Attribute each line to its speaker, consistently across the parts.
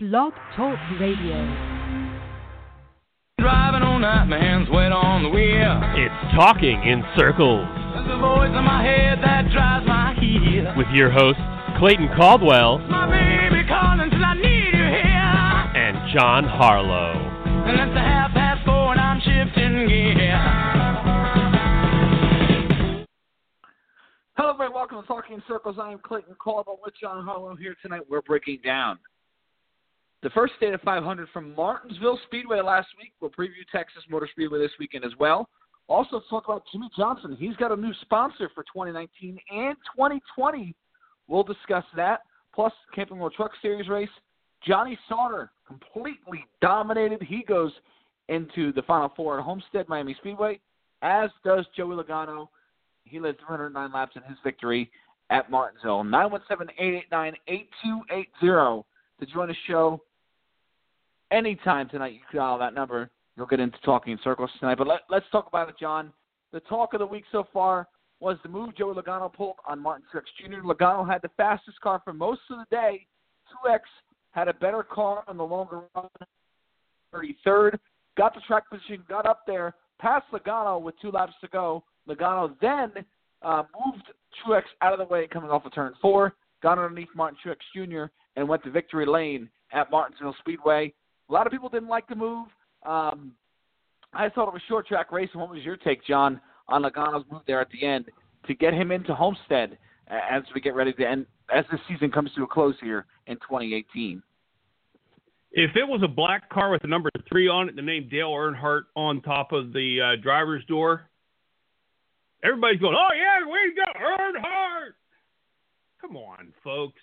Speaker 1: Blog Talk Radio.
Speaker 2: Driving all night, my hands wet on the wheel.
Speaker 3: It's Talking in Circles
Speaker 2: There's a voice in my head that drives my heel.
Speaker 3: with your hosts, Clayton Caldwell
Speaker 2: My baby calling till I need you here.
Speaker 3: and John Harlow.
Speaker 2: And it's a half past four and I'm shifting gear.
Speaker 4: Hello, everybody. Welcome to Talking in Circles. I am Clayton Caldwell with John Harlow here tonight. We're breaking down the First Data 500 from Martinsville Speedway last week. We'll preview Texas Motor Speedway this weekend as well. Also, talk about Jimmie Johnson. He's got a new sponsor for 2019 and 2020. We'll discuss that. Plus, Camping World Truck Series race. Johnny Sauter completely dominated. He goes into the Final Four at Homestead Miami Speedway, as does Joey Logano. He led 309 laps in his victory at Martinsville. 917-889-8280 to join the show anytime tonight. You dial that number. You'll get into Talking in Circles tonight. But let, let's talk about it, John. The talk of the week so far was the move Joey Logano pulled on Martin Truex Jr. Logano had the fastest car for most of the day. Truex had a better car on the longer run, 33rd. Got the track position, got up there, passed Logano with two laps to go. Logano then uh, moved Truex out of the way coming off of turn four, got underneath Martin Truex Jr., and went to victory lane at Martinsville Speedway. A lot of people didn't like the move. Um, I thought it was short track race. And what was your take, John, on Logano's move there at the end to get him into Homestead as we get ready to end, as the season comes to a close here in 2018?
Speaker 5: If it was a black car with the number three on it, the name Dale Earnhardt on top of the uh, driver's door, everybody's going, "Oh yeah, we got Earnhardt." Come on, folks.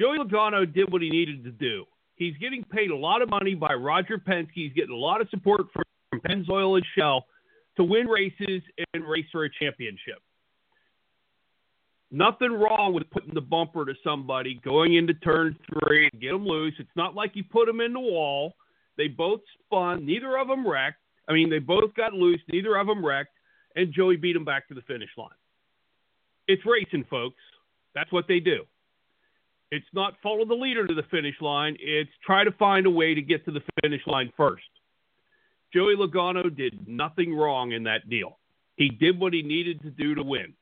Speaker 5: Joey Logano did what he needed to do. He's getting paid a lot of money by Roger Penske. He's getting a lot of support from, from Pennzoil and Shell to win races and race for a championship. Nothing wrong with putting the bumper to somebody going into turn three and get them loose. It's not like you put them in the wall. They both spun. Neither of them wrecked. I mean, they both got loose. Neither of them wrecked. And Joey beat them back to the finish line. It's racing, folks. That's what they do. It's not follow the leader to the finish line. It's try to find a way to get to the finish line first. Joey Logano did nothing wrong in that deal. He did what he needed to do to win.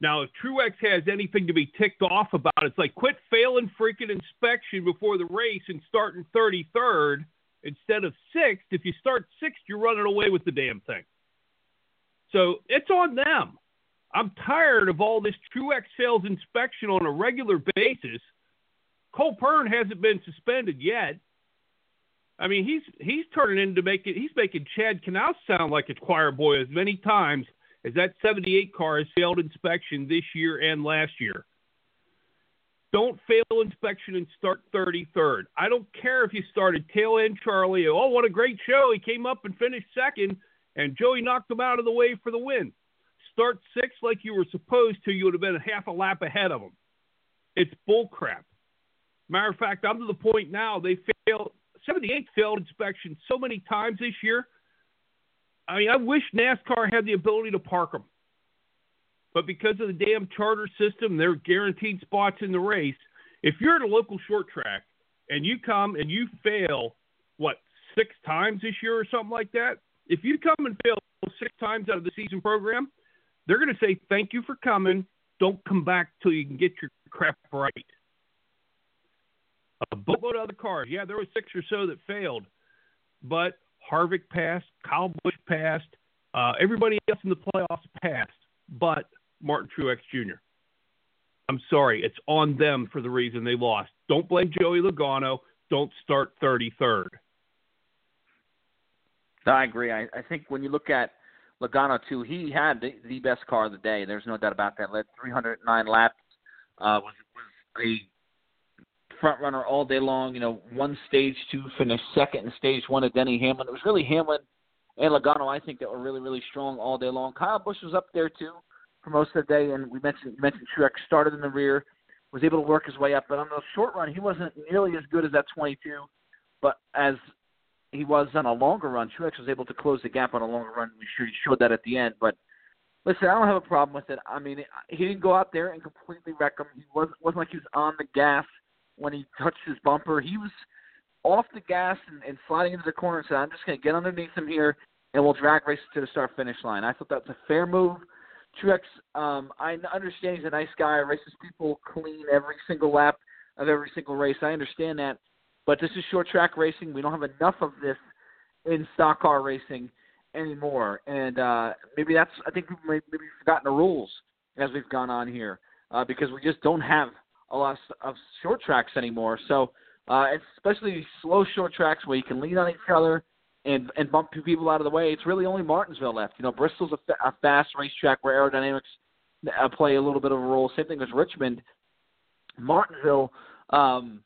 Speaker 5: Now, if Truex has anything to be ticked off about, it's like quit failing freaking inspection before the race and starting 33rd instead of sixth. If you start sixth, you're running away with the damn thing. So it's on them. I'm tired of all this Truex fails inspection on a regular basis. Cole Pearn hasn't been suspended yet. I mean, he's he's turning into making he's making Chad Knaus sound like a choir boy as many times as that 78 car has failed inspection this year and last year. Don't fail inspection and start 33rd. I don't care if you started tail end Charlie. Oh, what a great show! He came up and finished second, and Joey knocked him out of the way for the win start sixth like you were supposed to, you would have been half a lap ahead of them. It's bull crap. Matter of fact, I'm to the point now they failed 78 failed inspection so many times this year. I mean, I wish NASCAR had the ability to park them, but because of the damn charter system, they're guaranteed spots in the race. If you're at a local short track and you come and you fail, what six times this year or something like that? If you come and fail six times out of the season program, they're going to say thank you for coming. Don't come back till you can get your crap right. A boatload of other cars. Yeah, there were six or so that failed, but Harvick passed, Kyle Busch passed, uh, everybody else in the playoffs passed, but Martin Truex Jr. I'm sorry, it's on them for the reason they lost. Don't blame Joey Logano. Don't start 33rd.
Speaker 4: I agree. I, I think when you look at Logano too, he had the, the best car of the day. There's no doubt about that. Led 309 laps. Uh, was was a front runner all day long. You know, one stage two, finished second in stage one of Denny Hamlin. It was really Hamlin and Logano, I think, that were really really strong all day long. Kyle Busch was up there too for most of the day, and we mentioned mentioned Truex started in the rear, was able to work his way up, but on the short run, he wasn't nearly as good as that 22. But as he was on a longer run. Truex was able to close the gap on a longer run. We sure showed that at the end. But listen, I don't have a problem with it. I mean, he didn't go out there and completely wreck him. He wasn't wasn't like he was on the gas when he touched his bumper. He was off the gas and, and sliding into the corner and said, "I'm just going to get underneath him here, and we'll drag race to the start finish line." I thought that's a fair move. Truex, um, I understand he's a nice guy, races people clean every single lap of every single race. I understand that, but this is short track racing. We don't have enough of this in stock car racing anymore, and uh, maybe that's I think we've maybe forgotten the rules as we've gone on here uh, because we just don't have a lot of short tracks anymore. So, uh, especially slow short tracks where you can lean on each other and and bump people out of the way. It's really only Martinsville left. You know, Bristol's a, fa- a fast racetrack where aerodynamics uh, play a little bit of a role. Same thing as Richmond. Martinsville, um,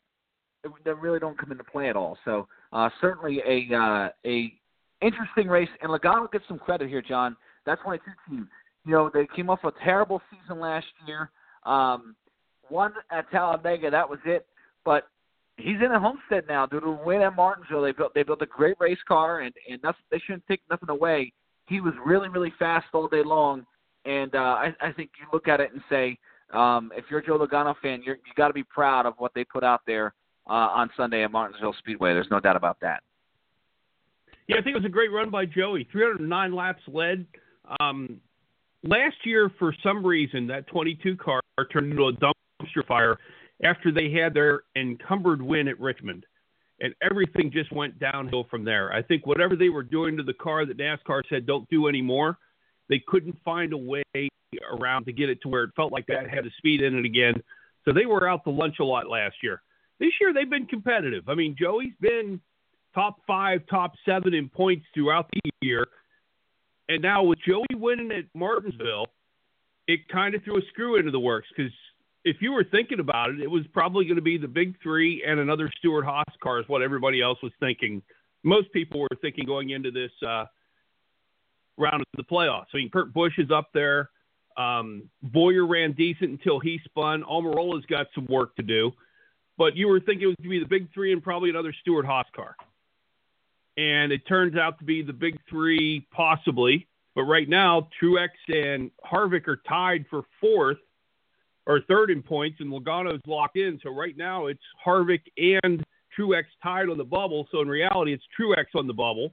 Speaker 4: they really don't come into play at all. So uh, certainly a uh, a interesting race, and Logano gets some credit here, John. That's why two team. You know, they came off a terrible season last year. Um, one at Talladega, that was it. But he's in a Homestead now due to a win at Martinsville. They built they built a great race car, and and nothing, they shouldn't take nothing away. He was really really fast all day long, and uh, I, I think you look at it and say, um, if you're a Joe Logano fan, you're, you got to be proud of what they put out there uh, on Sunday at Martinsville Speedway. There's no doubt about that.
Speaker 5: Yeah, I think it was a great run by Joey. 309 laps led. Um, last year, for some reason, that 22 car turned into a dumpster fire after they had their encumbered win at Richmond. And everything just went downhill from there. I think whatever they were doing to the car that NASCAR said don't do anymore, they couldn't find a way around to get it to where it felt like that had the speed in it again. So they were out to lunch a lot last year. This year they've been competitive. I mean, Joey's been top five, top seven in points throughout the year. And now with Joey winning at Martinsville, it kind of threw a screw into the works because if you were thinking about it, it was probably going to be the big three and another Stewart Haas car is what everybody else was thinking. Most people were thinking going into this uh, round of the playoffs. I mean, Kurt Busch is up there. Um, Bowyer ran decent until he spun. Almirola's got some work to do. But you were thinking it was going to be the big three and probably another Stewart Haas car. And it turns out to be the big three, possibly. But right now, Truex and Harvick are tied for fourth or third in points, and Logano's locked in. So right now it's Harvick and Truex tied on the bubble. So in reality, it's Truex on the bubble,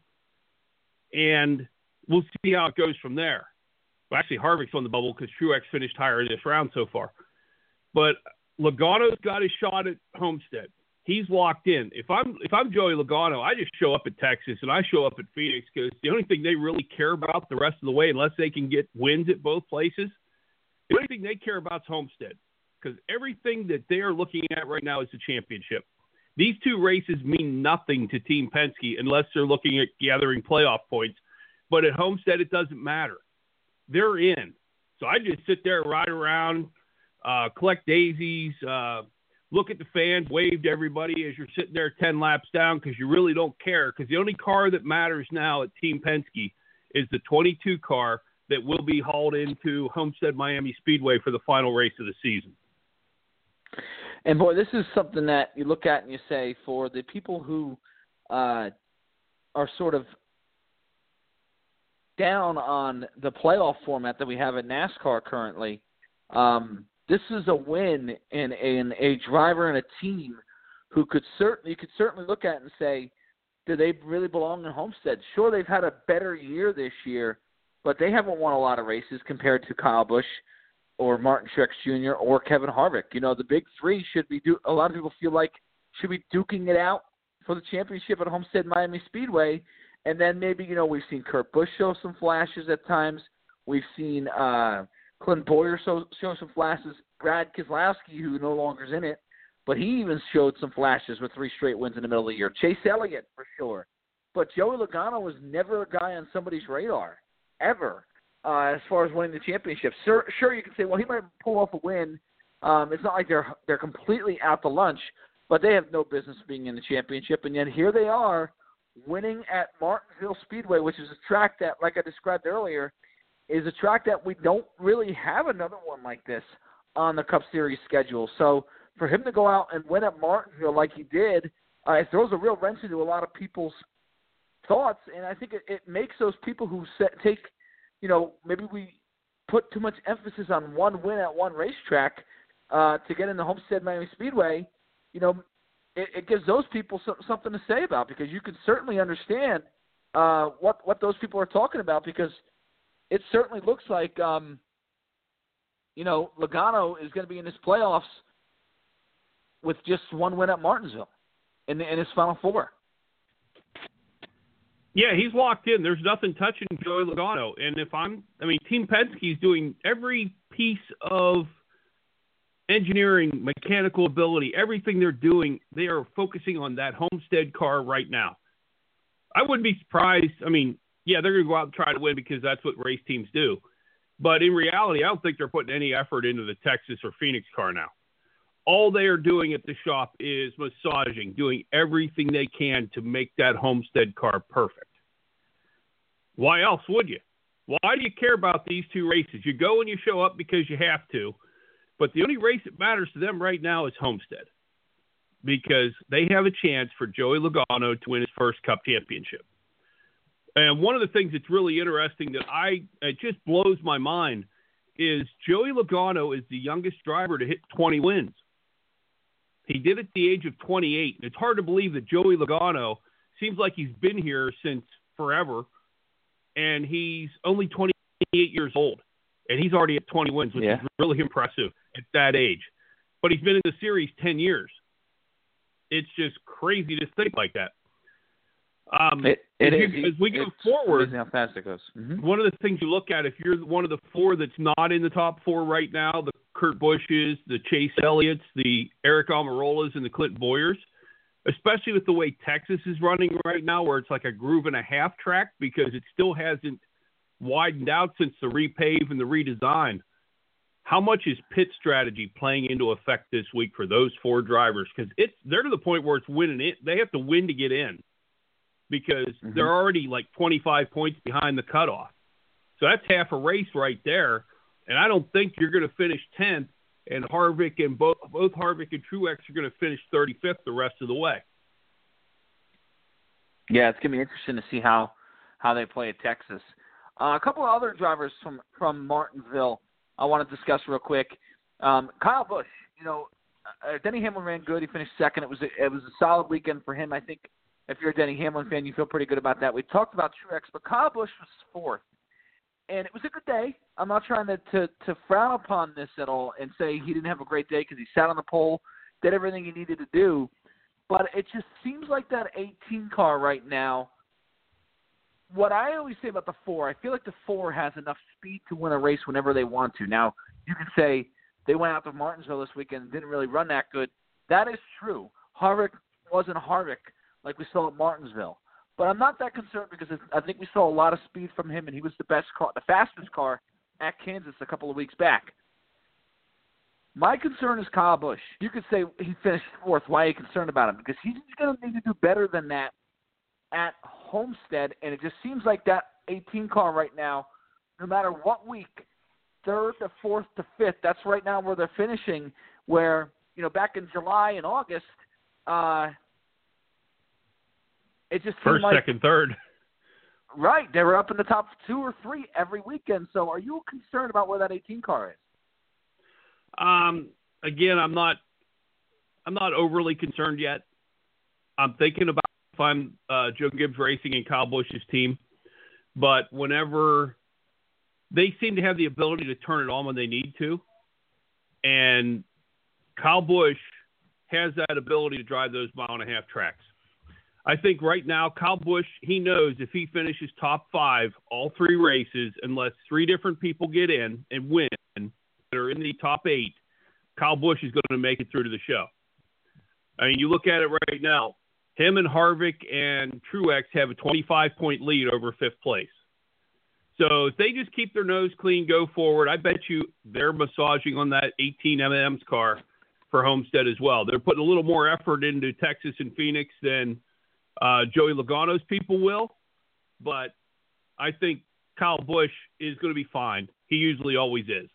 Speaker 5: and we'll see how it goes from there. Well, actually, Harvick's on the bubble because Truex finished higher this round so far. But Logano's got a shot at Homestead. He's locked in. If I'm if I'm Joey Logano, I just show up at Texas and I show up at Phoenix because the only thing they really care about the rest of the way, unless they can get wins at both places, the only thing they care about is Homestead because everything that they are looking at right now is the championship. These two races mean nothing to Team Penske unless they're looking at gathering playoff points. But at Homestead, it doesn't matter. They're in. So I just sit there, ride around, uh, collect daisies, uh, look at the fans, wave to everybody as you're sitting there 10 laps down because you really don't care. Because the only car that matters now at Team Penske is the 22 car that will be hauled into Homestead Miami Speedway for the final race of the season.
Speaker 4: And boy, this is something that you look at and you say for the people who uh, are sort of down on the playoff format that we have at NASCAR currently. Um, this is a win in, in a driver and a team who could certainly you could certainly look at and say, do they really belong in Homestead? Sure, they've had a better year this year, but they haven't won a lot of races compared to Kyle Busch or Martin Truex Jr. or Kevin Harvick. You know, the big three should be do. A lot of people feel like should be duking it out for the championship at Homestead Miami Speedway, and then maybe you know we've seen Kurt Busch show some flashes at times. We've seen uh, Clint Bowyer show, show some flashes. Brad Keselowski, who no longer is in it, but he even showed some flashes with three straight wins in the middle of the year. Chase Elliott for sure, but Joey Logano was never a guy on somebody's radar ever uh, as far as winning the championship. Sure, sure, you can say, well, he might pull off a win. Um, it's not like they're they're completely out to lunch, but they have no business being in the championship, and yet here they are winning at Martinsville Speedway, which is a track that, like I described earlier, is a track that we don't really have another one like this on the Cup Series schedule. So for him to go out and win at Martinsville like he did, uh, it throws a real wrench into a lot of people's thoughts, and I think it, it makes those people who set, take, you know, maybe we put too much emphasis on one win at one racetrack uh, to get in the Homestead Miami Speedway. you know, it, it gives those people some, something to say about because you can certainly understand uh, what what those people are talking about because it certainly looks like um, you know Logano is going to be in his playoffs with just one win at Martinsville in, the, in his final four.
Speaker 5: Yeah, he's locked in. There's nothing touching Joey Logano. And if I'm, I mean, Team Penske's doing every piece of engineering, mechanical ability, everything they're doing, they are focusing on that Homestead car right now. I wouldn't be surprised. I mean, yeah, they're going to go out and try to win because that's what race teams do. But in reality, I don't think they're putting any effort into the Texas or Phoenix car now. All they are doing at the shop is massaging, doing everything they can to make that Homestead car perfect. Why else would you? Why do you care about these two races? You go and you show up because you have to, but the only race that matters to them right now is Homestead because they have a chance for Joey Logano to win his first Cup championship. And one of the things that's really interesting that I it just blows my mind is Joey Logano is the youngest driver to hit 20 wins. He did it at the age of 28. It's hard to believe that Joey Logano seems like he's been here since forever and he's only 28 years old, and he's already at 20 wins, which
Speaker 4: Yeah.
Speaker 5: is really impressive at that age. But he's been in the series 10 years. It's just crazy to think like that. Um,
Speaker 4: It, it
Speaker 5: as,
Speaker 4: is.
Speaker 5: you- as we go forward,
Speaker 4: how fast it goes. hmm
Speaker 5: one of the things you look at if you're one of the four that's not in the top four right now, the Kurt Bushes, the Chase Elliott's, the Eric Almirolas, and the Clint Bowyers, especially with the way Texas is running right now, where it's like a groove and a half track because it still hasn't widened out since the repave and the redesign. How much is pit strategy playing into effect this week for those four drivers? Because it's they're to the point where it's winning it. They have to win to get in because
Speaker 4: Mhm.
Speaker 5: they're already like 25 points behind the cutoff. So that's half a race right there. And I don't think you're going to finish 10th, and Harvick and both both Harvick and Truex are going to finish 35th the rest of the way.
Speaker 4: Yeah, it's gonna be interesting to see how how they play at Texas. Uh, a couple of other drivers from from Martinsville I want to discuss real quick. Um, Kyle Busch, you know, uh, Denny Hamlin ran good. He finished second. It was a, it was a solid weekend for him. I think if you're a Denny Hamlin fan, you feel pretty good about that. We talked about Truex, but Kyle Busch was fourth, and it was a good day. I'm not trying to to, to frown upon this at all and say he didn't have a great day because he sat on the pole, did everything he needed to do. But it just seems like that 18 car right now. What I always say about the four, I feel like the four has enough speed to win a race whenever they want to. Now, you can say they went out to Martinsville this weekend and didn't really run that good. That is true. Harvick wasn't Harvick like we saw at Martinsville. But I'm not that concerned because I think we saw a lot of speed from him, and he was the best car, the fastest car at Kansas a couple of weeks back. My concern is Kyle Busch. You could say he finished fourth. Why are you concerned about him? Because he's going to need to do better than that at Homestead, and it just seems like that 18 car right now, no matter what week, third to fourth to fifth, that's right now where they're finishing. Where you know back in July and August, uh, it just
Speaker 5: First,
Speaker 4: like
Speaker 5: second, third.
Speaker 4: right they were up in the top two or three every weekend. So are you concerned about where that 18 car is?
Speaker 5: Um, again, I'm not. I'm not overly concerned yet. I'm thinking about if I'm uh, Joe Gibbs Racing and Kyle Busch's team, but whenever they seem to have the ability to turn it on when they need to, and Kyle Busch has that ability to drive those mile and a half tracks. I think right now Kyle Busch he knows if he finishes top five all three races, unless three different people get in and win that are in the top eight, Kyle Busch is going to make it through to the show. I mean, you look at it right now. Him and Harvick and Truex have a 25 point lead over fifth place. So if they just keep their nose clean, go forward, I bet you they're massaging on that 18 M&M's car for Homestead as well. They're putting a little more effort into Texas and Phoenix than uh, Joey Logano's people will, but I think Kyle Busch is going to be fine. He usually always is.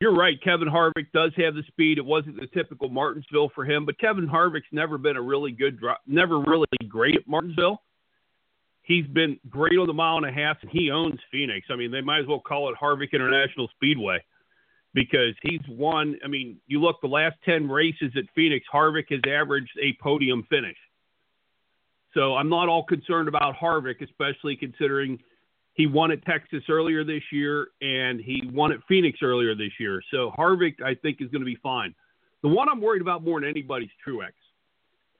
Speaker 5: You're right. Kevin Harvick does have the speed. It wasn't the typical Martinsville for him, but Kevin Harvick's never been a really good, never really great at Martinsville. He's been great on the mile and a half, and he owns Phoenix. I mean, they might as well call it Harvick International Speedway. because he's won. I mean, you look the last 10 races at Phoenix, Harvick has averaged a podium finish. So I'm not all concerned about Harvick, especially considering he won at Texas earlier this year and he won at Phoenix earlier this year. So Harvick, I think, is going to be fine. The one I'm worried about more than anybody is Truex.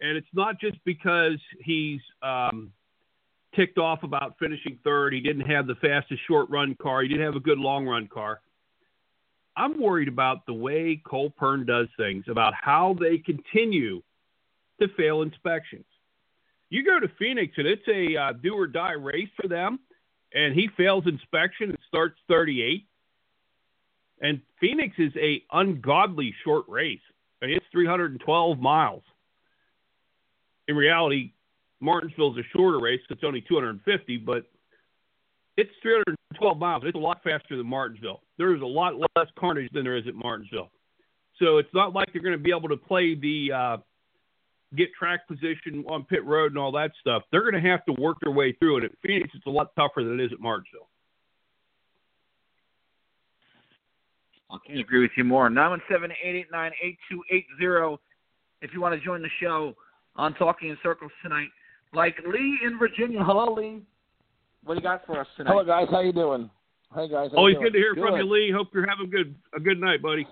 Speaker 5: And it's not just because he's um, ticked off about finishing third. He didn't have the fastest short run car. He didn't have a good long run car. I'm worried about the way Cole Pearn does things, about how they continue to fail inspections. You go to Phoenix and it's a uh, do or die race for them, and he fails inspection and starts 38. And Phoenix is a ungodly short race. I mean, it's 312 miles. In reality, Martinsville is a shorter race. It's only 250, but it's 312 miles. It's a lot faster than Martinsville. There's a lot less carnage than there is at Martinsville. So it's not like they're going to be able to play the uh, get track position on pit road and all that stuff. They're going to have to work their way through it. At Phoenix, it's a lot tougher than it is at Martinsville.
Speaker 4: I can't agree with you more. 917-889-8280 if you want to join the show on Talking in Circles tonight. Like Lee in Virginia. Hello, Lee. What do you got for us tonight?
Speaker 6: Hello, guys. How you doing? Hey, guys.
Speaker 5: Always
Speaker 6: you
Speaker 5: good to hear
Speaker 6: doing?
Speaker 5: from you, Lee. Hope you're having good a good night, buddy.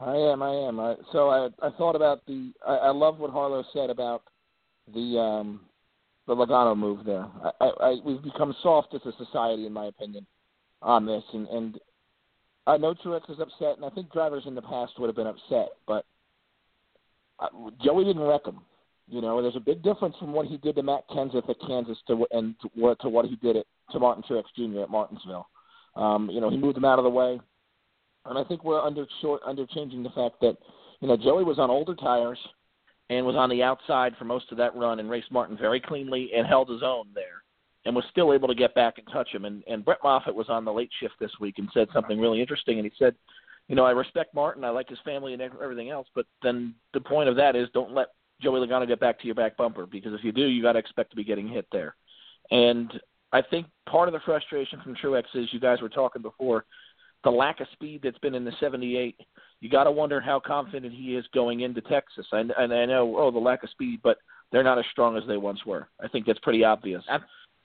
Speaker 6: I am. I am. I, so I I thought about the. I, I love what Harlow said about the um the Logano move there. I, I, I we've become soft as a society, in my opinion, on this, and and I know Truex is upset, and I think drivers in the past would have been upset, but uh, Joey didn't wreck him. You know, there's a big difference from what he did to Matt Kenseth at Kansas to and to what to what he did it to Martin Truex Jr. at Martinsville. Um, you know, he moved him out of the way, and I think we're under short under changing the fact that you know Joey was on older tires and was on the outside for most of that run and raced Martin very cleanly and held his own there and was still able to get back and touch him. And, and Brett Moffitt was on the late shift this week and said something really interesting. And he said, you know, I respect Martin, I like his family and everything else, but then the point of that is don't let Joey Logano get back to your back bumper because if you do, you got to expect to be getting hit there. And I think part of the frustration from Truex is you guys were talking before the lack of speed that's been in the 78. You got to wonder how confident he is going into Texas. And, and I know, oh, the lack of speed, but they're not as strong as they once were. I think that's pretty obvious.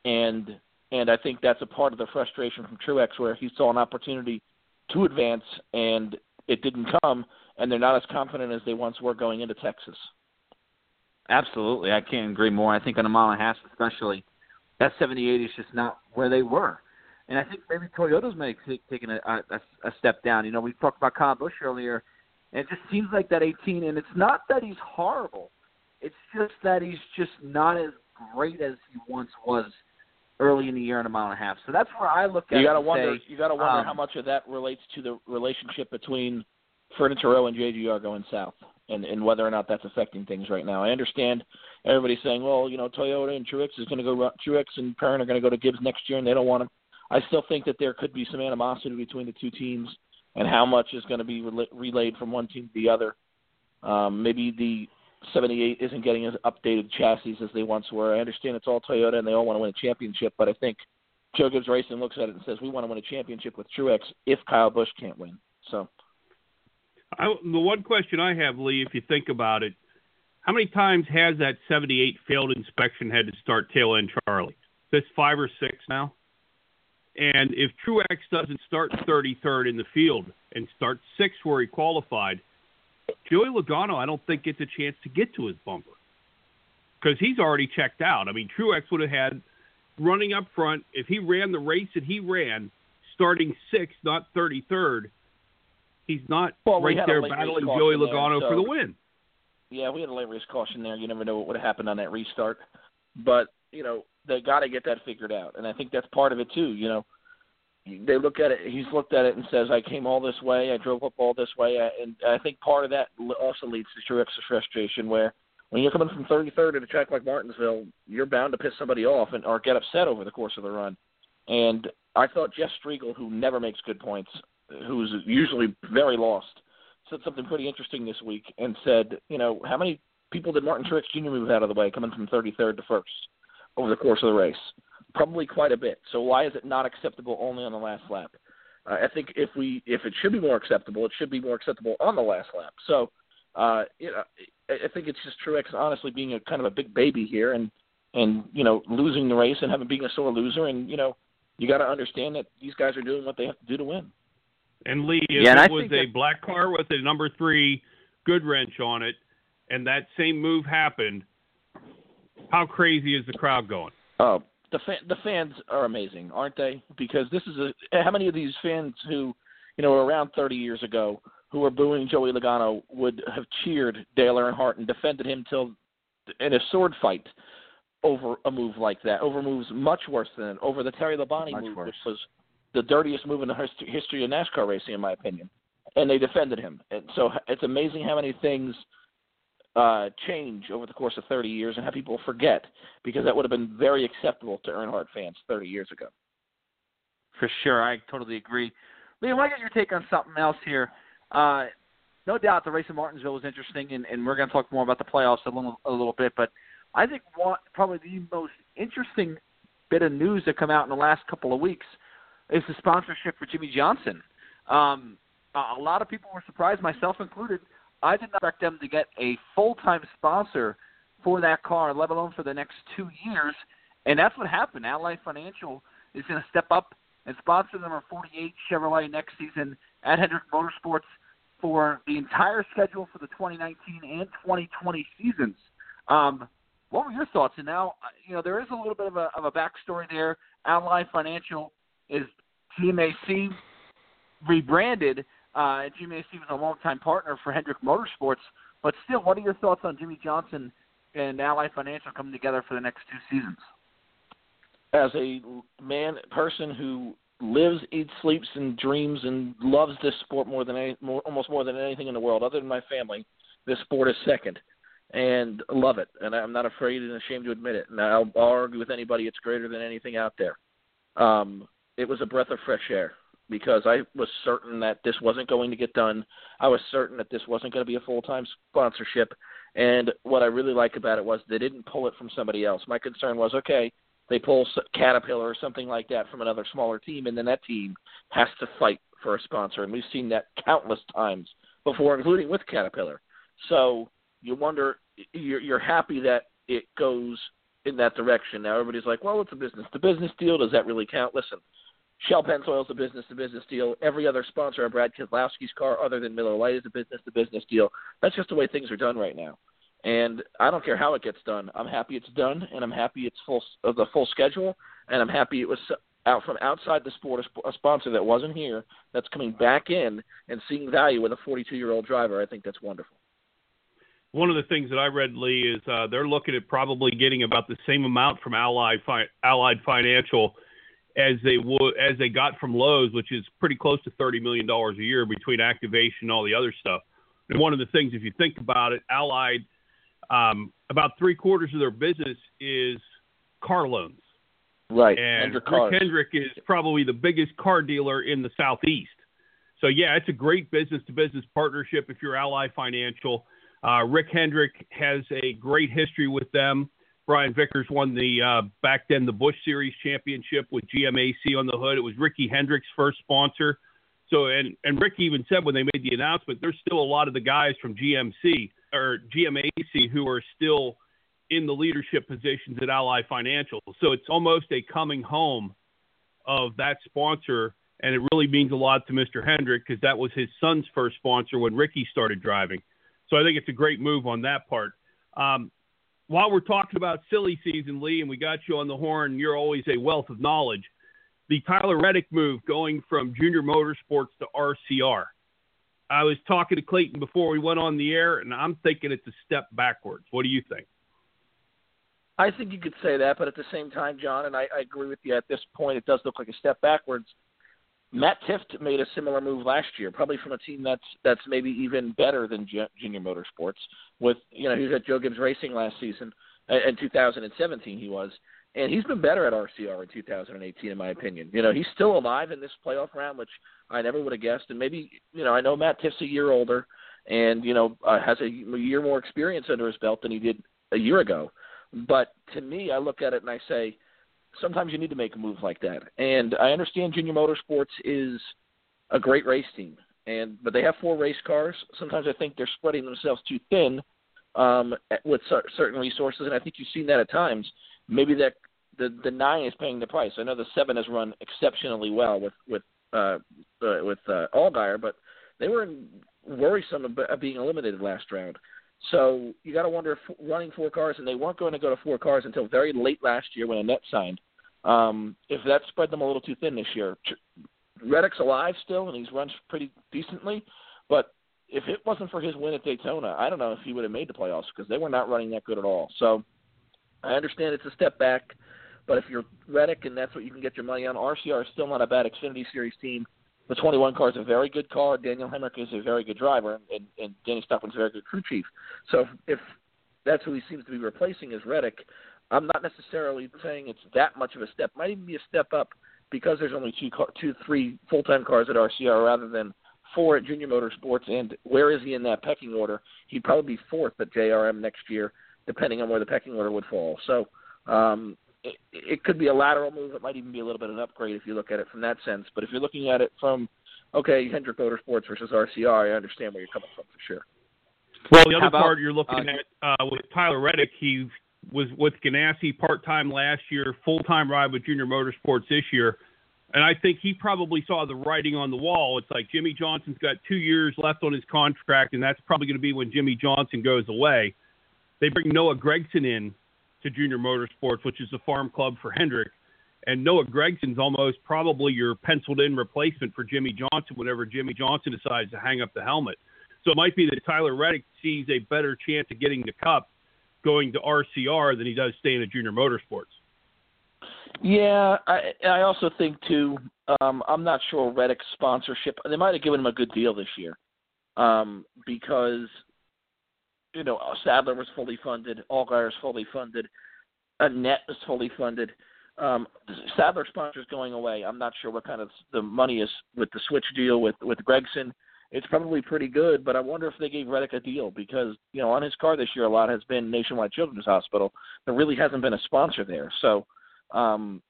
Speaker 6: And and I think that's a part of the frustration from Truex where he saw an opportunity to advance and it didn't come, and they're not as confident as they once were going into Texas.
Speaker 4: Absolutely, I can't agree more. I think on a mile and a half, especially, that 78 is just not where they were. And I think maybe Toyota's may take, taken a, a, a step down. You know, we talked about Kyle Busch earlier, and it just seems like that 18. And it's not that he's horrible; it's just that he's just not as great as he once was early in the year in a mile and a half. So that's where I look at.
Speaker 6: You
Speaker 4: got to
Speaker 6: to wonder.
Speaker 4: Say,
Speaker 6: you got to wonder
Speaker 4: um,
Speaker 6: how much of that relates to the relationship between Row and JGR going south, and and whether or not that's affecting things right now. I understand everybody's saying, well, you know, Toyota and Truex is going to go. Truex and Pearn are going to go to Gibbs next year, and they don't want him. I still think that there could be some animosity between the two teams, and how much is going to be rela- relayed from one team to the other. Um, maybe the 78 isn't getting as updated chassis as they once were. I understand it's all Toyota and they all want to win a championship, but I think Joe Gibbs Racing looks at it and says we want to win a championship with Truex if Kyle Busch can't win. So
Speaker 5: I, the one question I have, Lee, if you think about it, how many times has that 78 failed inspection had to start tail end Charlie? This five or six now? And if Truex doesn't start 33rd in the field and start sixth where he qualified, Joey Logano, I don't think gets a chance to get to his bumper because he's already checked out. I mean, Truex would have had running up front if he ran the race that he ran, starting sixth, not 33rd. He's not
Speaker 6: Well,
Speaker 5: right there battling Joey
Speaker 6: there,
Speaker 5: Logano
Speaker 6: so-
Speaker 5: for the win.
Speaker 6: yeah, we had a late race caution there. You never know what would have happened on that restart, but you know they got to get that figured out, and I think that's part of it too. You know, they look at it. He's looked at it and says, "I came all this way. I drove up all this way," and I think part of that also leads to Truex's frustration, where when you're coming from 33rd at a track like Martinsville, you're bound to piss somebody off and or get upset over the course of the run. And I thought Jeff Striegle, who never makes good points, who's usually very lost, said something pretty interesting this week and said, you know, how many people did Martin Truex Jr. move out of the way coming from 33rd to first over the course of the race? Probably quite a bit. So why is it not acceptable only on the last lap? Uh, I think if we if it should be more acceptable, it should be more acceptable on the last lap. So, uh, you know, I, I think it's just Truex honestly being a kind of a big baby here and and you know losing the race and having being a sore loser and you know you got to understand that these guys are doing what they have to do to win.
Speaker 5: And Lee, if
Speaker 4: Yeah, and I
Speaker 5: it was a
Speaker 4: that-
Speaker 5: black car with a number three Goodwrench on it, and that same move happened, how crazy is the crowd going?
Speaker 6: Oh, the fa- the fans are amazing, aren't they? Because this is a eh, how many of these fans who, you know, were around 30 years ago who were booing Joey Logano would have cheered Dale Earnhardt and defended him till in a sword fight over a move like that, over moves much worse than over the Terry Labonte
Speaker 4: Much
Speaker 6: move,
Speaker 4: worse.
Speaker 6: which was the dirtiest move in the history of NASCAR racing, in my opinion. And they defended him. And so it's amazing how many things uh, change over the course of 30 years and have people forget because that would have been very acceptable to Earnhardt fans 30 years ago.
Speaker 4: For sure, I totally agree. Liam, I get your take on something else here. Uh, no doubt the race in Martinsville was interesting, and, and we're going to talk more about the playoffs a little, a little bit. But I think one, probably the most interesting bit of news that come out in the last couple of weeks is the sponsorship for Jimmie Johnson. Um, a a lot of people were surprised, myself included. I did not expect them to get a full-time sponsor for that car, let alone for the next two years. And that's what happened. Ally Financial is going to step up and sponsor number 48 Chevrolet next season at Hendrick Motorsports for the entire schedule for the 2019 and 2020 seasons. Um, what were your thoughts? And now, you know, there is a little bit of a, of a backstory there. Ally Financial is GMAC rebranded. Uh, GMAC was a longtime partner for Hendrick Motorsports. But still, what are your thoughts on Jimmie Johnson and Ally Financial coming together for the next two seasons?
Speaker 6: As a man, person who lives, eats, sleeps, and dreams and loves this sport more than any, more, almost more than anything in the world, other than my family, this sport is second, and love it. And I'm not afraid and ashamed to admit it. And I'll, I'll argue with anybody; it's greater than anything out there. Um, it was a breath of fresh air because I was certain that this wasn't going to get done. I was certain that this wasn't going to be a full time sponsorship. And what I really liked about it was they didn't pull it from somebody else. My concern was okay, they pull Caterpillar or something like that from another smaller team, and then that team has to fight for a sponsor. And we've seen that countless times before, including with Caterpillar. So you wonder, you're, you're happy that it goes in that direction. Now everybody's like, well, it's a business. The business deal, does that really count? Listen, Shell Pennzoil's a business to business deal. Every other sponsor of Brad Keselowski's car, other than Miller Lite, is a business to business deal. That's just the way things are done right now. And I don't care how it gets done. I'm happy it's done, and I'm happy it's full of the full schedule, and I'm happy it was out from outside the sport, a sponsor that wasn't here, that's coming back in and seeing value with a 42 year old driver. I think that's wonderful.
Speaker 5: One of the things that I read, Lee, is uh, they're looking at probably getting about the same amount from Allied Fi- Allied Financial as they would as they got from Lowe's, which is pretty close to thirty million dollars a year between activation and all the other stuff. And one of the things, if you think about it, Allied um, about three quarters of their business is car loans.
Speaker 6: Right.
Speaker 5: And Rick Hendrick is probably the biggest car dealer in the Southeast. So, yeah, it's a great business to business partnership if you're Ally Financial. Uh, Rick Hendrick has a great history with them. Brian Vickers won the uh, back then the Busch Series championship with GMAC on the hood. It was Ricky Hendrick's first sponsor. So, and, and Rick even said when they made the announcement, there's still a lot of the guys from GMC or GMAC who are still in the leadership positions at Ally Financial. So it's almost a coming home of that sponsor. And it really means a lot to Mr. Hendrick because that was his son's first sponsor when Ricky started driving. So I think it's a great move on that part. Um, while we're talking about silly season, Lee, and we got you on the horn, you're always a wealth of knowledge. The Tyler Reddick move going from Junior Motorsports to RCR. I was talking to Clayton before we went on the air, and I'm thinking it's a step backwards. What do you think?
Speaker 6: I think you could say that, but at the same time, John, and I, I agree with you at this point, it does look like a step backwards. Matt Tifft made a similar move last year, probably from a team that's that's maybe even better than Ju- Junior Motorsports. With you know he was at Joe Gibbs Racing last season, uh, in 2017 he was, and he's been better at RCR in 2018 in my opinion. You know he's still alive in this playoff round, which I never would have guessed. And maybe you know I know Matt Tifft's a year older, and you know uh, has a year more experience under his belt than he did a year ago. But to me, I look at it and I say, sometimes you need to make a move like that. And I understand Junior Motorsports is a great race team. And but they have four race cars. Sometimes I think they're spreading themselves too thin um, with cer- certain resources, and I think you've seen that at times. Maybe that the the nine is paying the price. I know the seven has run exceptionally well with with uh, uh, with uh, Allgaier, but they were worrisome about being eliminated last round. So you got to wonder if running four cars, and they weren't going to go to four cars until very late last year when Annett signed. Um, if that spread them a little too thin this year, Reddick's alive still, and he's run pretty decently. But if it wasn't for his win at Daytona, I don't know if he would have made the playoffs because they were not running that good at all. So I understand it's a step back, but if you're Reddick and that's what you can get your money on, RCR is still not a bad Xfinity Series team. The 21 car is a very good car. Daniel Hemric is a very good driver, and, and Danny Stockman's a very good crew chief. So if that's who he seems to be replacing is Reddick, I'm not necessarily saying it's that much of a step. Might even be a step up because there's only two, car, two, three full-time cars at RCR rather than four at Junior Motorsports. And where is he in that pecking order? He'd probably be fourth at JRM next year, depending on where the pecking order would fall. So um, it, it could be a lateral move. It might even be a little bit of an upgrade if you look at it from that sense. But if you're looking at it from okay, Hendrick Motorsports versus RCR, I understand where you're coming from for sure.
Speaker 5: Well, the other
Speaker 4: about,
Speaker 5: part you're looking
Speaker 4: uh,
Speaker 5: at uh, with Tyler Reddick, he was with Ganassi part time last year, full time ride with Junior Motorsports this year. And I think he probably saw the writing on the wall. It's like Jimmie Johnson's got two years left on his contract, and that's probably going to be when Jimmie Johnson goes away. They bring Noah Gragson in to Junior Motorsports, which is the farm club for Hendrick. And Noah Gragson's almost probably your penciled in replacement for Jimmie Johnson whenever Jimmie Johnson decides to hang up the helmet. So it might be that Tyler Reddick sees a better chance of getting the cup going to RCR than he does staying at Junior Motorsports.
Speaker 6: Yeah, I I also think too. Um, I'm not sure Reddick's sponsorship. They might have given him a good deal this year, um, because you know Sadler was fully funded, Allgaier is fully funded, Annett is fully funded. Um, Sadler sponsors going away. I'm not sure what kind of the money is with the switch deal with with Gragson. It's probably pretty good, but I wonder if they gave Reddick a deal because you know on his car this year a lot has been Nationwide Children's Hospital. There really hasn't been a sponsor there, so um,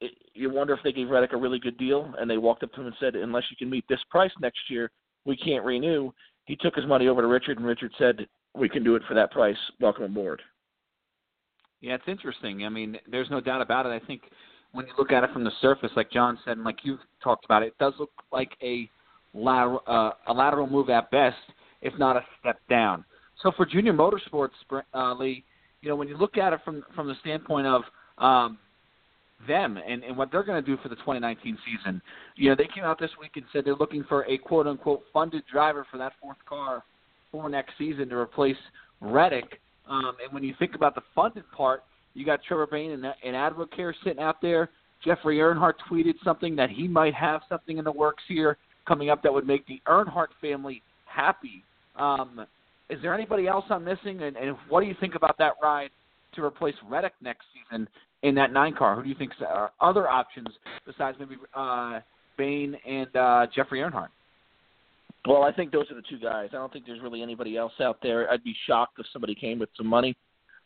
Speaker 6: it, you wonder if they gave Reddick a really good deal and they walked up to him and said, unless you can meet this price next year, we can't renew. He took his money over to Richard, and Richard said, we can do it for that price. Welcome aboard.
Speaker 4: Yeah, it's interesting. I mean, there's no doubt about it. I think when you look at it from the surface, like John said, and like you talked about, it, does look like a lateral, uh, a lateral move at best, if not a step down. So for Junior Motorsports, uh, Lee, you know, when you look at it from from the standpoint of um, them and, and what they're going to do for the 2019 season. You know, they came out this week and said they're looking for a quote unquote funded driver for that fourth car for next season to replace Reddick. Um, and when you think about the funded part, you got Trevor Bayne and, and Advocare sitting out there. Jeffrey Earnhardt tweeted something that he might have something in the works here coming up that would make the Earnhardt family happy. Um, is there anybody else I'm missing? And, and what do you think about that ride to replace Reddick next season in that nine car? Who do you think are other options besides maybe uh, Bayne and uh, Jeffrey Earnhardt?
Speaker 6: Well, I think those are the two guys. I don't think there's really anybody else out there. I'd be shocked if somebody came with some money.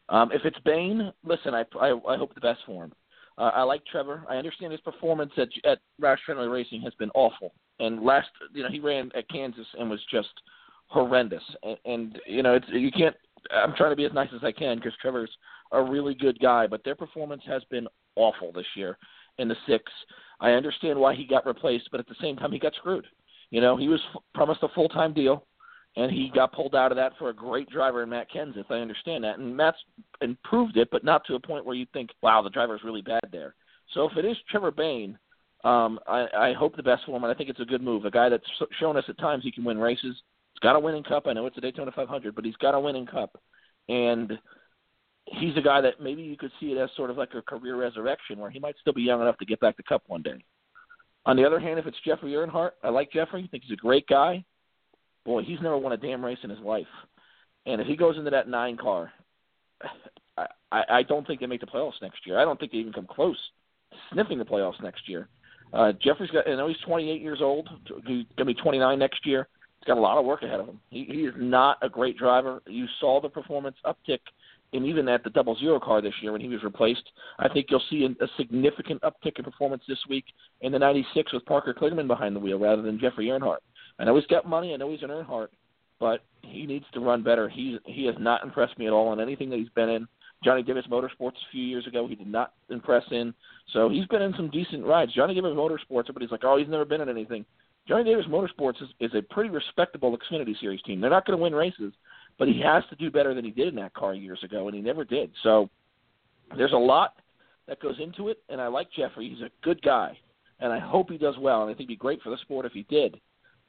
Speaker 6: Um, if it's Bayne, listen, I, I, I hope the best for him. Uh, I like Trevor. I understand his performance at at Roush Fenway Racing has been awful. And last, you know, he ran at Kansas and was just horrendous. And, and you know, it's you can't. I'm trying to be as nice as I can because Trevor's a really good guy, but their performance has been awful this year in the six. I understand why he got replaced, but at the same time, he got screwed. You know, he was f- promised a full time deal, and he got pulled out of that for a great driver in Matt Kenseth. I understand that, and Matt's improved it, but not to a point where you think, wow, the driver's really bad there. So if it is Trevor Bayne, um, I, I hope the best for him, and I think it's a good move. A guy that's shown us at times he can win races. He's got a winning cup. I know it's a Daytona 500, but he's got a winning cup, and he's a guy that maybe you could see it as sort of like a career resurrection where he might still be young enough to get back to Cup one day. On the other hand, if it's Jeffrey Earnhardt, I like Jeffrey. I think he's a great guy. Boy, he's never won a damn race in his life. And if he goes into that nine car, I, I, don't think they make the playoffs next year. I don't think they even come close sniffing the playoffs next year. Uh, Jeffrey's got, I know he's 28 years old. He's going to be 29 next year. He's got a lot of work ahead of him. He, he is not a great driver. You saw the performance uptick and even at the double zero car this year when he was replaced, I think you'll see a, significant uptick in performance this week in the 96 with Parker Kligerman behind the wheel rather than Jeffrey Earnhardt. I know he's got money. I know he's an Earnhardt, but he needs to run better. He he has not impressed me at all in anything that he's been in. Johnny Davis Motorsports a few years ago, he did not impress in. So he's been in some decent rides. Johnny Davis Motorsports, everybody's like, oh, he's never been in anything. Johnny Davis Motorsports is, is a pretty respectable Xfinity Series team. They're not going to win races, but he has to do better than he did in that car years ago, and he never did. So there's a lot that goes into it, and I like Jeffrey. He's a good guy, and I hope he does well, and I think it'd be great for the sport if he did.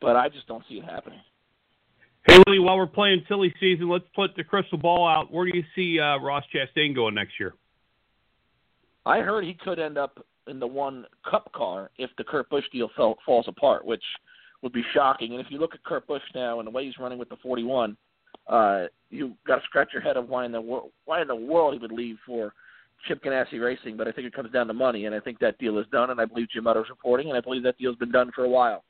Speaker 6: But I just don't see it happening.
Speaker 5: Haley, while we're playing silly season, let's put the crystal ball out. Where do you see uh, Ross Chastain going next year?
Speaker 6: I heard he could end up in the one Cup car if the Kurt Busch deal fell, falls apart, which would be shocking. And if you look at Kurt Busch now and the way he's running with the 41, uh, you got to scratch your head of why in the wor- why in the world he would leave for Chip Ganassi Racing. But I think it comes down to money, and I think that deal is done. And I believe Jim Utter's reporting, and I believe that deal's been done for a while.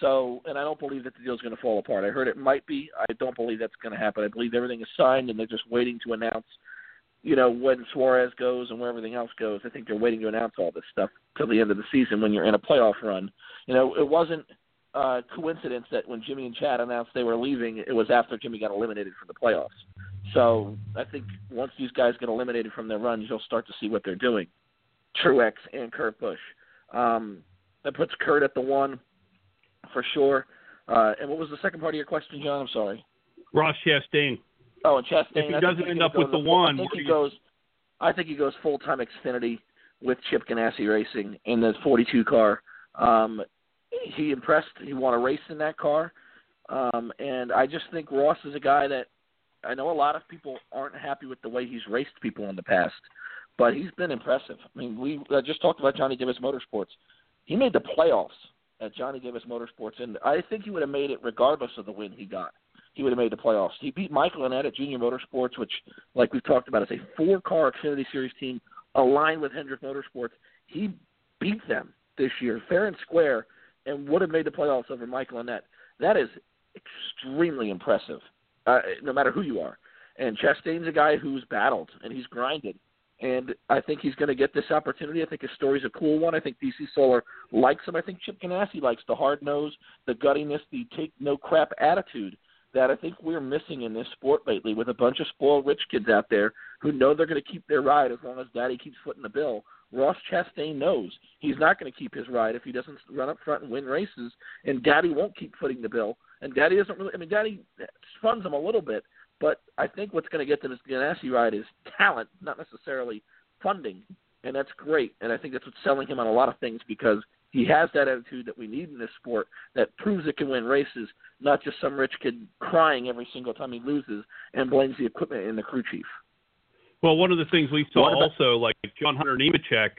Speaker 6: So, and I don't believe that the deal's going to fall apart. I heard it might be. I don't believe that's going to happen. I believe everything is signed, and they're just waiting to announce, you know, when Suarez goes and where everything else goes. I think they're waiting to announce all this stuff till the end of the season when you're in a playoff run. You know, it wasn't uh, coincidence that when Jimmie and Chad announced they were leaving, it was after Jimmie got eliminated from the playoffs. So I think once these guys get eliminated from their runs, you'll start to see what they're doing. Truex and Kurt Busch. Um, that puts Kurt at the one for sure. Uh, and what was the second part of your question, John? I'm sorry.
Speaker 5: Ross Chastain.
Speaker 6: Oh, and Chastain.
Speaker 5: If he
Speaker 6: I
Speaker 5: doesn't end up with
Speaker 6: go
Speaker 5: the one,
Speaker 6: I think he
Speaker 5: you-
Speaker 6: goes. I think he goes full time Xfinity with Chip Ganassi Racing in the 42 car. Um, he impressed. He won a race in that car, um, and I just think Ross is a guy that I know a lot of people aren't happy with the way he's raced people in the past, but he's been impressive. I mean, we uh, just talked about Johnny Davis Motorsports. He made the playoffs at Johnny Davis Motorsports, and I think he would have made it regardless of the win he got. He would have made the playoffs. He beat Michael Annett at Junior Motorsports, which, like we've talked about, is a four-car Xfinity Series team aligned with Hendrick Motorsports. He beat them this year, fair and square, and would have made the playoffs over Michael Annett. That is extremely impressive, uh, no matter who you are. And Chastain's a guy who's battled and he's grinded. And I think he's going to get this opportunity. I think his story's a cool one. I think DC Solar likes him. I think Chip Ganassi likes the hard nose, the guttiness, the take no crap attitude that I think we're missing in this sport lately with a bunch of spoiled rich kids out there who know they're going to keep their ride as long as daddy keeps footing the bill. Ross Chastain knows he's not going to keep his ride if he doesn't run up front and win races, and daddy won't keep footing the bill. And daddy doesn't really, I mean, daddy funds him a little bit, but I think what's going to get to this Ganassi ride is talent, not necessarily funding, and that's great. And I think that's what's selling him on a lot of things because he has that attitude that we need in this sport that proves it can win races, not just some rich kid crying every single time he loses and blames the equipment and the crew chief.
Speaker 5: Well, one of the things we saw
Speaker 6: about-
Speaker 5: also, like John Hunter Nemechek,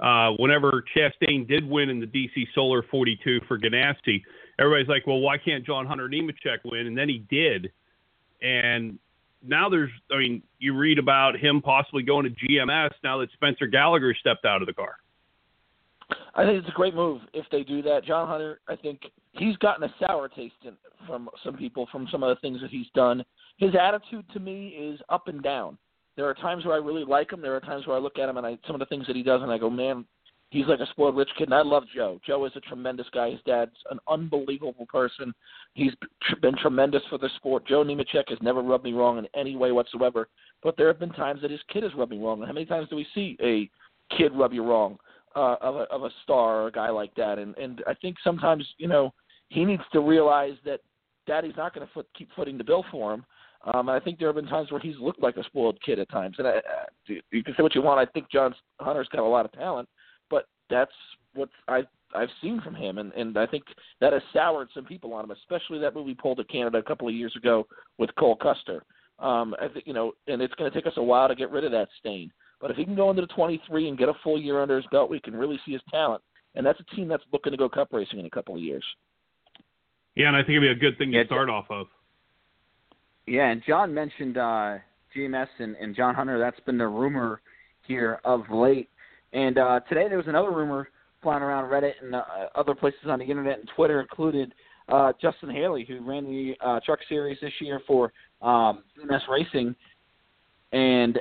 Speaker 5: uh, whenever Chastain did win in the DC Solar 42 for Ganassi, everybody's like, well, why can't John Hunter Nemechek win? And then he did. And now there's, I mean, you read about him possibly going to GMS now that Spencer Gallagher stepped out of the car.
Speaker 6: I think it's a great move if they do that. John Hunter, I think he's gotten a sour taste in, from some people from some of the things that he's done. His attitude to me is up and down. There are times where I really like him. There are times where I look at him and I some of the things that he does and I go, man, he's like a spoiled rich kid. And I love Joe. Joe is a tremendous guy. His dad's an unbelievable person. He's been tremendous for the sport. Joe Nemechek has never rubbed me wrong in any way whatsoever. But there have been times that his kid has rubbed me wrong. How many times do we see a kid rub you wrong? uh, of a of a star or a guy like that. And and I think sometimes you know he needs to realize that Daddy's not going to keep footing the bill for him. Um, and I think there have been times where he's looked like a spoiled kid at times. And I, uh, you can say what you want. I think John Hunter's got a lot of talent, but that's what I I've seen from him, and and I think that has soured some people on him, especially that movie pulled to Canada a couple of years ago with Cole Custer. Um, I think you know, and it's going to take us a while to get rid of that stain. But if he can go into the 23 and get a full year under his belt, we can really see his talent. And that's a team that's looking to go cup racing in a couple of years.
Speaker 5: Yeah, and I think it'd be a good thing
Speaker 7: Yeah,
Speaker 5: to start off of.
Speaker 7: Yeah, and John mentioned uh, GMS and, and John Hunter. That's been the rumor here of late. And uh, today there was another rumor flying around Reddit and uh, other places on the internet and Twitter included uh, Justin Haley, who ran the uh, Truck Series this year for um, GMS Racing.
Speaker 4: and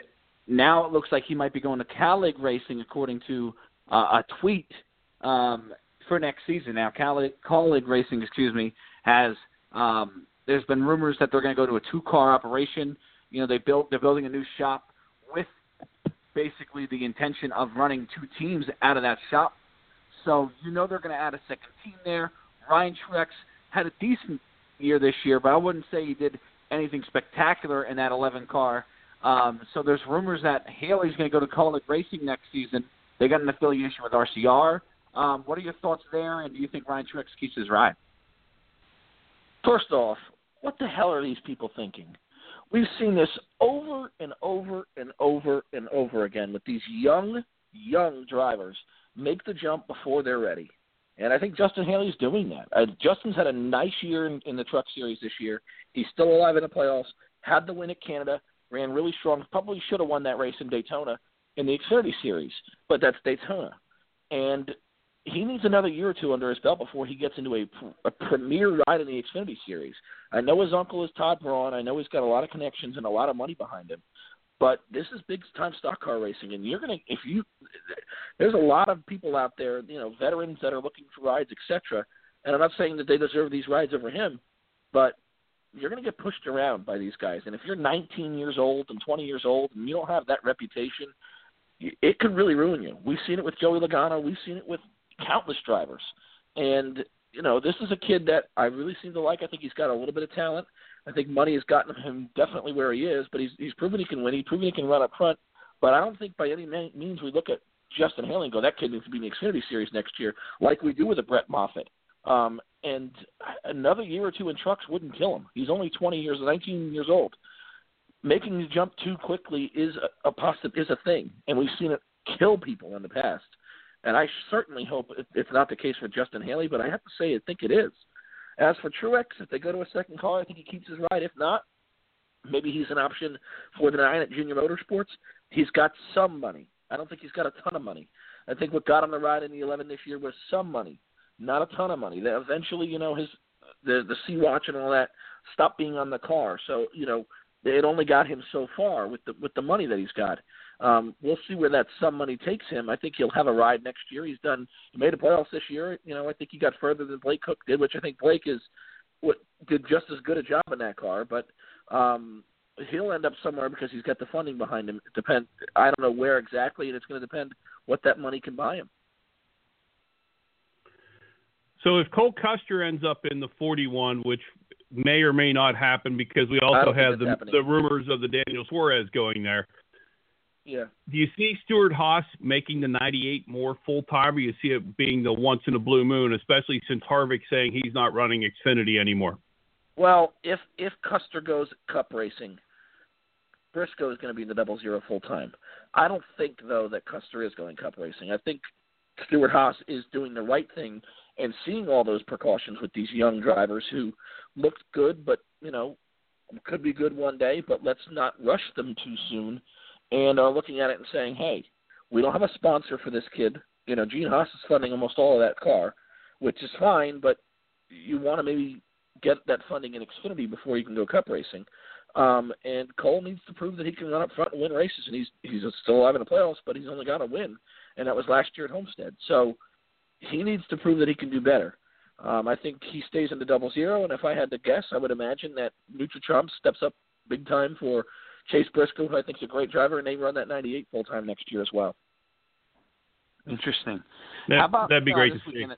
Speaker 4: now it looks like he might be going to Calig Racing, according to uh, a tweet um, for next season. Now, Calig, Kaulig Racing, excuse me, has um, there's been rumors that they're going to go to a two-car operation. You know, they built they're building a new shop with basically the intention of running two teams out of that shop. So you know they're going to add a second team there. Ryan Truex had a decent year this year, but I wouldn't say he did anything spectacular in that 11 car. Um, so there's rumors that Haley's going to go to Kaulig Racing next season. They got an affiliation with RCR. Um, what are your thoughts there, and do you think Ryan Truex keeps his ride?
Speaker 6: First off, what the hell are these people thinking? We've seen this over and over and over and over again with these young, young drivers make the jump before they're ready. And I think Justin Haley's doing that. Uh, Justin's had a nice year in, in the Truck Series this year. He's still alive in the playoffs. Had the win at Canada. Ran really strong. Probably should have won that race in Daytona in the Xfinity Series, but that's Daytona. And he needs another year or two under his belt before he gets into a, a premier ride in the Xfinity Series. I know his uncle is Todd Braun. I know he's got a lot of connections and a lot of money behind him. But this is big time stock car racing, and you're gonna if you there's a lot of people out there, you know, veterans that are looking for rides, etc. And I'm not saying that they deserve these rides over him, but you're going to get pushed around by these guys. And if you're 19 years old and 20 years old and you don't have that reputation, it could really ruin you. We've seen it with Joey Logano. We've seen it with countless drivers. And you know, this is a kid that I really seem to like. I think he's got a little bit of talent. I think money has gotten him definitely where he is, but he's he's proven he can win. He's proven he can run up front. But I don't think by any means we look at Justin Haley and go, that kid needs to be in the Xfinity Series next year, like we do with a Brett Moffitt. Um, and another year or two in trucks wouldn't kill him. He's only 20 years, 19 years old. Making the jump too quickly is a, a possi- is a thing, and we've seen it kill people in the past. And I certainly hope it's not the case for Justin Haley, but I have to say I think it is. As for Truex, if they go to a second car, I think he keeps his ride. If not, maybe he's an option for the nine at Junior Motorsports. He's got some money. I don't think he's got a ton of money. I think what got him the ride in the 11 this year was some money, not a ton of money. That eventually, you know, his the the Sea Watch and all that stopped being on the car. So you know, it only got him so far with the with the money that he's got. Um, we'll see where that some money takes him. I think he'll have a ride next year. He's done. He made a playoffs this year. You know, I think he got further than Blake Koch did, which I think Blake is what did just as good a job in that car. But um, he'll end up somewhere because he's got the funding behind him. It depend. I don't know where exactly, and it's going to depend what that money can buy him.
Speaker 5: So if Cole Custer ends up in the 41, which may or may not happen because we also have the, the rumors of the Daniel Suarez going there.
Speaker 6: Yeah.
Speaker 5: Do you see Stewart-Haas making the 98 more full time, or you see it being the once in a blue moon, especially since Harvick's saying he's not running Xfinity anymore?
Speaker 6: Well, if if Custer goes Cup racing, Briscoe is going to be in the double zero full time. I don't think though that Custer is going Cup racing. I think Stewart-Haas is doing the right thing and seeing all those precautions with these young drivers who looked good, but you know could be good one day. But let's not rush them too soon and are looking at it and saying, "Hey, we don't have a sponsor for this kid. You know, Gene Haas is funding almost all of that car, which is fine, but you want to maybe get that funding in Xfinity before you can go Cup racing." Um, and Cole needs to prove that he can run up front and win races, and he's he's still alive in the playoffs, but he's only got a win, and that was last year at Homestead. So he needs to prove that he can do better. Um, I think he stays in the double zero, and if I had to guess, I would imagine that Trump steps up big time for Chase Briscoe, who I think is a great driver, and they run that 98 full time next year as well.
Speaker 4: Interesting.
Speaker 5: That,
Speaker 4: how about
Speaker 5: that'd be
Speaker 4: uh,
Speaker 5: great
Speaker 4: this
Speaker 5: to see.
Speaker 4: At,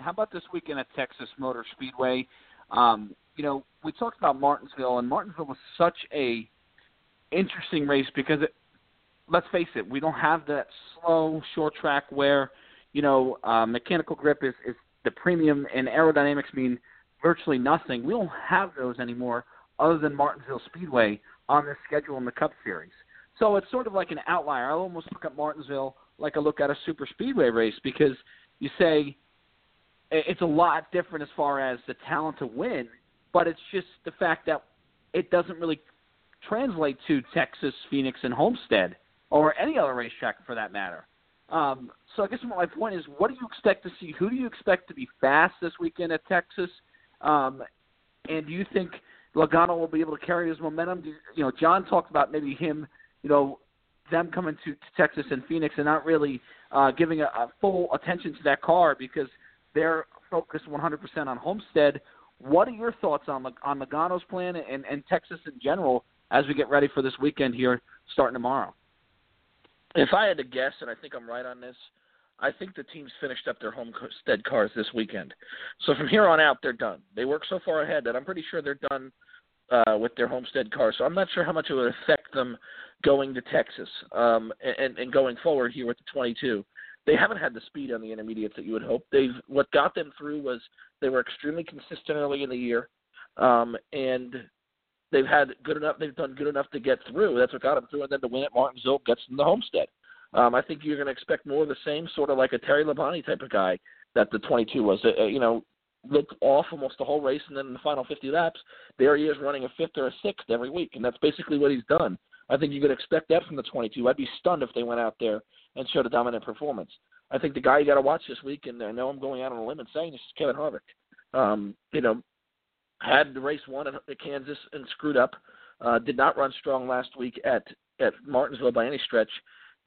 Speaker 4: how about this weekend at Texas Motor Speedway? Um, you know, we talked about Martinsville, and Martinsville was such a interesting race because it, let's face it, we don't have that slow short track where you know uh, mechanical grip is, is the premium and aerodynamics mean virtually nothing. We don't have those anymore, other than Martinsville Speedway on the schedule in the Cup Series. So it's sort of like an outlier. I almost look at Martinsville like I look at a super speedway race because you say it's a lot different as far as the talent to win, but it's just the fact that it doesn't really translate to Texas, Phoenix, and Homestead, or any other racetrack for that matter. Um, so I guess my point is, what do you expect to see? Who do you expect to be fast this weekend at Texas? Um, and do you think Logano will be able to carry his momentum. You know, John talked about maybe him, you know, them coming to, to Texas and Phoenix and not really uh, giving a, a full attention to that car because they're focused 100% on Homestead. What are your thoughts on on Logano's plan and, and Texas in general as we get ready for this weekend here starting tomorrow?
Speaker 6: If I had to guess, and I think I'm right on this, I think the teams finished up their homestead cars this weekend. So from here on out, they're done. They work so far ahead that I'm pretty sure they're done uh, with their homestead cars. So I'm not sure how much it would affect them going to Texas um, and, and going forward here with the 22. They haven't had the speed on the intermediates that you would hope. They've what got them through was they were extremely consistent early in the year, um, and they've had good enough. They've done good enough to get through. That's what got them through, and then to win at Martinsville gets them the Homestead. Um, I think you're going to expect more of the same, sort of like a Terry Labonte type of guy that the 22 was. Uh, you know, looked off almost the whole race, and then in the final 50 laps, there he is running a fifth or a sixth every week, and that's basically what he's done. I think you could expect that from the 22. I'd be stunned if they went out there and showed a dominant performance. I think the guy you got to watch this week, and I know I'm going out on a limb and saying this is Kevin Harvick. Um, you know, had the race won at Kansas and screwed up. Uh, did not run strong last week at at Martinsville by any stretch,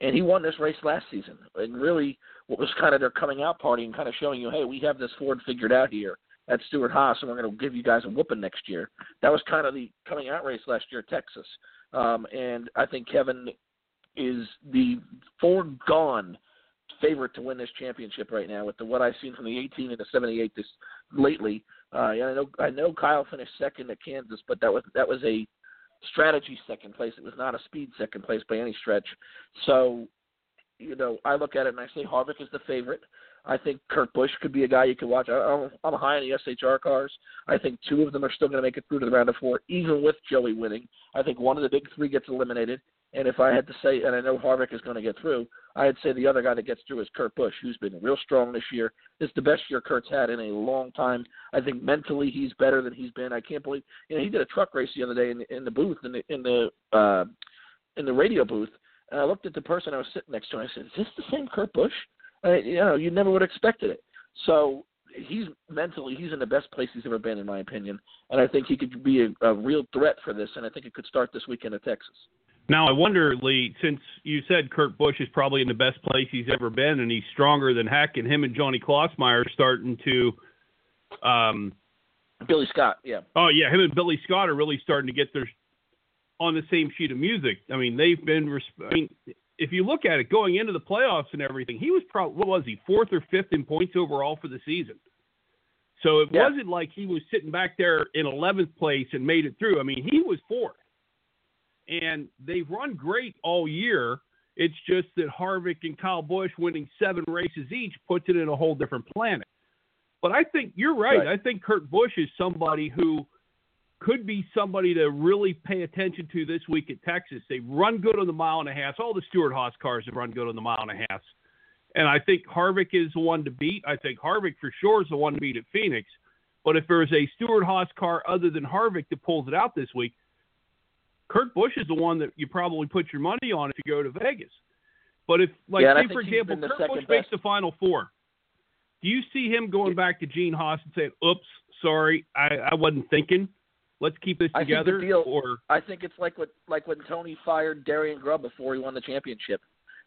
Speaker 6: and he won this race last season. And really, what was kind of their coming out party and kind of showing you, hey, we have this Ford figured out here at Stewart-Haas, and we're going to give you guys a whooping next year. That was kind of the coming out race last year at Texas. Um, and I think Kevin is the foregone favorite to win this championship right now with the what I've seen from the 18 and the 78 this lately. Uh, and I know I know Kyle finished second at Kansas, but that was that was a strategy second place. It was not a speed second place by any stretch. So, you know, I look at it and I say Harvick is the favorite. I think Kurt Busch could be a guy you could watch. I, I'm high on the SHR cars. I think two of them are still going to make it through to the round of four, even with Joey winning. I think one of the big three gets eliminated. And if I had to say, and I know Harvick is going to get through, I'd say the other guy that gets through is Kurt Busch, who's been real strong this year. It's the best year Kurt's had in a long time. I think mentally he's better than he's been. I can't believe, you know, he did a truck race the other day in the, in the booth in the in the uh, in the radio booth, and I looked at the person I was sitting next to, and I said, "Is this the same Kurt Busch?" Uh, you know, you never would have expected it. So he's mentally he's in the best place he's ever been, in my opinion, and I think he could be a, a real threat for this, and I think it could start this weekend at Texas.
Speaker 5: Now I wonder, Lee, since you said Kurt Busch is probably in the best place he's ever been, and he's stronger than heck, and him and Johnny Klausmeier starting to. Um,
Speaker 6: Billy Scott, yeah.
Speaker 5: Oh yeah, him and Billy Scott are really starting to get their on the same sheet of music. I mean, they've been. I mean, if you look at it going into the playoffs and everything, he was probably what was he fourth or fifth in points overall for the season. So it yeah. wasn't like he was sitting back there in 11th place and made it through. I mean, he was fourth, and they've run great all year. It's just that Harvick and Kyle Busch winning seven races each puts it in a whole different planet. But I think you're right. right. I think Kurt Busch is somebody who could be somebody to really pay attention to this week at Texas. They run good on the mile and a half. All the Stewart-Haas cars have run good on the mile and a half. And I think Harvick is the one to beat. I think Harvick for sure is the one to beat at Phoenix. But if there's a Stewart-Haas car other than Harvick that pulls it out this week, Kurt Busch is the one that you probably put your money on if you go to Vegas. But if, like,
Speaker 6: yeah,
Speaker 5: say for example, Kurt Busch makes the final four, do you see him going back to Gene Haas and saying, "Oops, sorry, I, I wasn't thinking"? Let's keep this together.
Speaker 6: I think deal,
Speaker 5: or
Speaker 6: I think it's like what like when Tony fired Darian Grubb before he won the championship.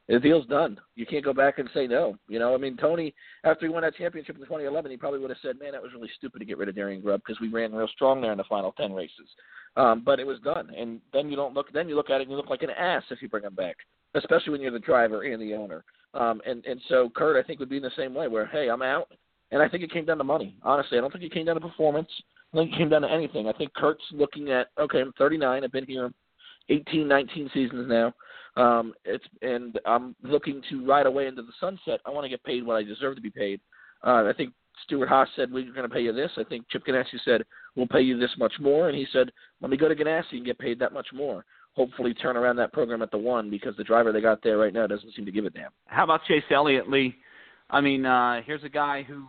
Speaker 6: The deal's done. You can't go back and say no. You know, I mean, Tony after he won that championship in 2011, he probably would have said, "Man, that was really stupid to get rid of Darian Grubb because we ran real strong there in the final 10 races." Um, but it was done, and then you don't look. Then you look at it and you look like an ass if you bring him back, especially when you're the driver and the owner. Um, and and so Kurt, I think, would be in the same way, where hey, I'm out, and I think it came down to money. Honestly, I don't think it came down to performance. I think it came down to anything. I think Kurt's looking at okay, I'm 39. I've been here 18, 19 seasons now. Um, it's and I'm looking to ride away into the sunset. I want to get paid what I deserve to be paid. Uh, I think Stewart-Haas said we're going to pay you this. I think Chip Ganassi said we'll pay you this much more, and he said let me go to Ganassi and get paid that much more. Hopefully, turn around that program at the one because the driver they got there right now doesn't seem to give a damn.
Speaker 4: How about Chase Elliott, Lee? I mean, uh, here's a guy who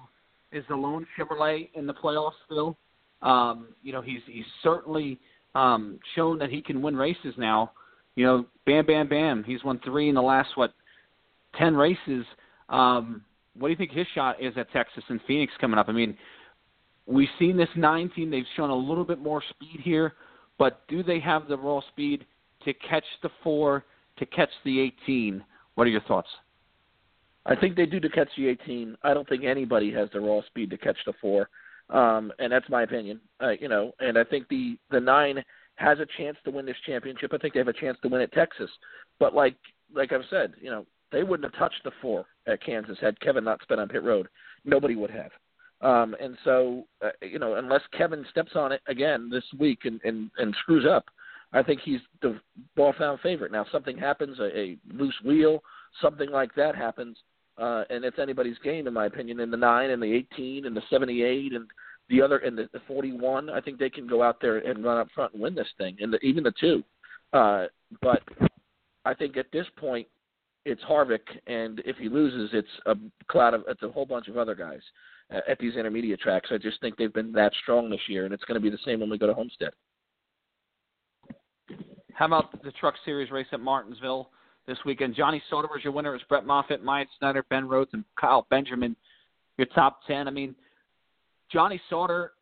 Speaker 4: is the lone Chevrolet in the playoffs still. Um, you know, he's he's certainly um, shown that he can win races now. You know, bam, bam, bam. He's won three in the last what ten races. Um, what do you think his shot is at Texas and Phoenix coming up? I mean, we've seen this nine team. They've shown a little bit more speed here, but do they have the raw speed to catch the four, to catch the 18? What are your thoughts?
Speaker 6: I think they do to catch the 18. I don't think anybody has the raw speed to catch the four, um, and that's my opinion. Uh, you know, and I think the the nine has a chance to win this championship. I think they have a chance to win at Texas, but like like I've said, you know, they wouldn't have touched the four at Kansas had Kevin not spent on pit road. Nobody would have. Um, and so, uh, you know, unless Kevin steps on it again this week and, and, and screws up, I think he's the ball found favorite. Now, something happens, a, a loose wheel, something like that happens, uh, and it's anybody's game, in my opinion. In the nine and the 18 and the 78 and the other and the, the 41, I think they can go out there and run up front and win this thing, and the, even the two. Uh, but I think at this point, it's Harvick, and if he loses, it's a cloud of it's a whole bunch of other guys uh, at these intermediate tracks. I just think they've been that strong this year, and it's going to be the same when we go to Homestead.
Speaker 4: How about the Truck Series race at Martinsville this weekend? Johnny Sauter was your winner. It's Brett Moffitt, Myatt Snider, Ben Rhodes, and Kyle Benjamin. Your top ten. I mean, Johnny Sauter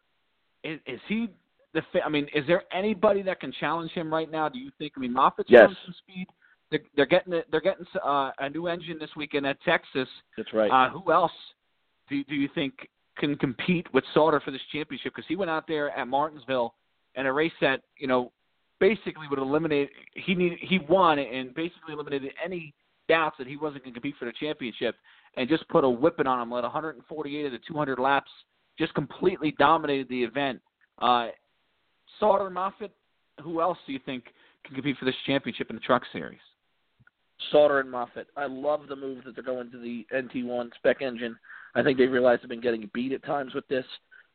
Speaker 4: is, is he the? I mean, is there anybody that can challenge him right now? Do you think? I mean, Moffitt's
Speaker 6: yes.
Speaker 4: some speed. They're, they're getting they're getting uh, a new engine this weekend at Texas.
Speaker 6: That's right.
Speaker 4: Uh, who else do do you think can compete with Sauter for this championship? Because he went out there at Martinsville and a race that you know basically would eliminate he need he won and basically eliminated any doubts that he wasn't going to compete for the championship and just put a whipping on him. Led 148 of the 200 laps, just completely dominated the event. Uh, Sauter Moffitt, who else do you think can compete for this championship in the Truck Series?
Speaker 6: Sauter and Moffitt. I love the move that they're going to the NT1 spec engine. I think they realize they've been getting beat at times with this.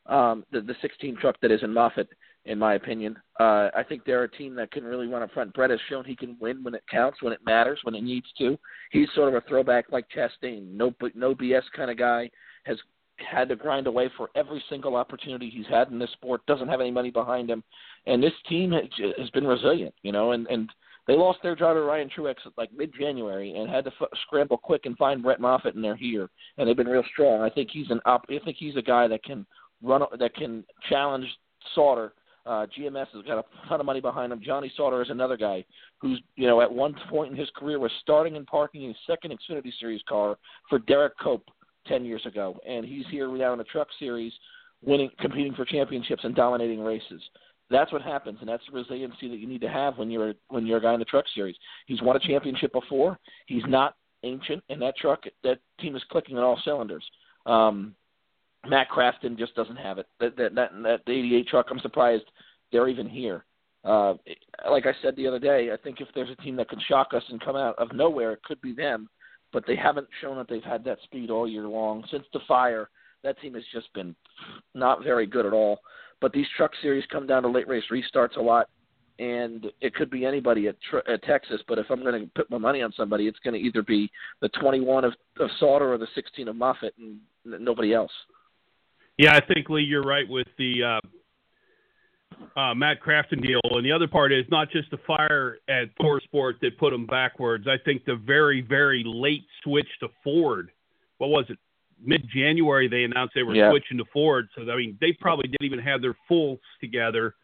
Speaker 6: Um, the, the 16 truck that is in Moffitt, in my opinion. Uh, I think they're a team that can really run up front. Brett has shown he can win when it counts, when it matters, when it needs to. He's sort of a throwback like Chastain, no no BS kind of guy. Has had to grind away for every single opportunity he's had in this sport. Doesn't have any money behind him, and this team has been resilient, you know. And and they lost their driver Ryan Truex like mid-January and had to f- scramble quick and find Brett Moffitt, and they're here, and they've been real strong. I think he's an op- I think he's a guy that can run that can challenge Sauter. Uh, GMS has got a ton of money behind him. Johnny Sauter is another guy who's, you know, at one point in his career was starting and parking his second Xfinity Series car for Derek Cope ten years ago, and he's here now in the Truck Series, winning, competing for championships and dominating races. That's what happens, and that's the resiliency that you need to have when you're when you're a guy in the Truck Series. He's won a championship before. He's not ancient, and that truck that team is clicking on all cylinders. Um, Matt Crafton just doesn't have it. That that that, that 88 truck, I'm surprised they're even here. Uh, like I said the other day, I think if there's a team that can shock us and come out of nowhere, it could be them. But they haven't shown that they've had that speed all year long. Since the fire, that team has just been not very good at all. But these truck series come down to late race restarts a lot, and it could be anybody at, at Texas. But if I'm going to put my money on somebody, it's going to either be the 21 of, of Sauter or the 16 of Moffitt, and nobody else.
Speaker 5: Yeah, I think Lee, you're right with the uh, uh, Matt Crafton deal, and the other part is not just the fire at ThorSport that put them backwards. I think the very, very late switch to Ford. What was it? Mid January they announced they were
Speaker 6: Yeah.
Speaker 5: switching to Ford. So I mean, they probably didn't even have their fulls together.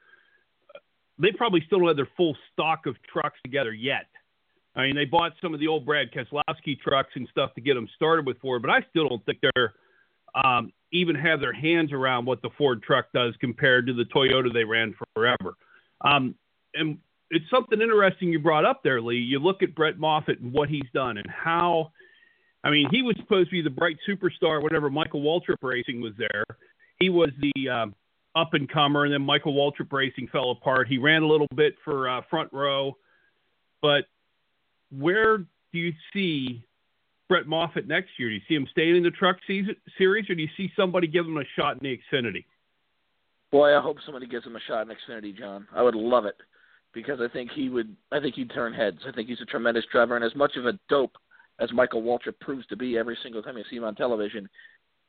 Speaker 5: They probably still don't have their full stock of trucks together yet. I mean, they bought some of the old Brad Keselowski trucks and stuff to get them started with Ford, but I still don't think they're um, even have their hands around what the Ford truck does compared to the Toyota they ran forever. Um, and it's something interesting you brought up there, Lee. You look at Brett Moffitt and what he's done and how. I mean, he was supposed to be the bright superstar whenever Michael Waltrip Racing was there. He was the um, up and comer, and then Michael Waltrip Racing fell apart. He ran a little bit for uh, Front Row, but where do you see Brett Moffitt next year? Do you see him staying in the Truck season, Series, or do you see somebody give him a shot in the Xfinity?
Speaker 6: Boy, I hope somebody gives him a shot in Xfinity, John. I would love it because I think he would. I think he'd turn heads. I think he's a tremendous driver, and as much of a dope as Michael Waltrip proves to be every single time you see him on television,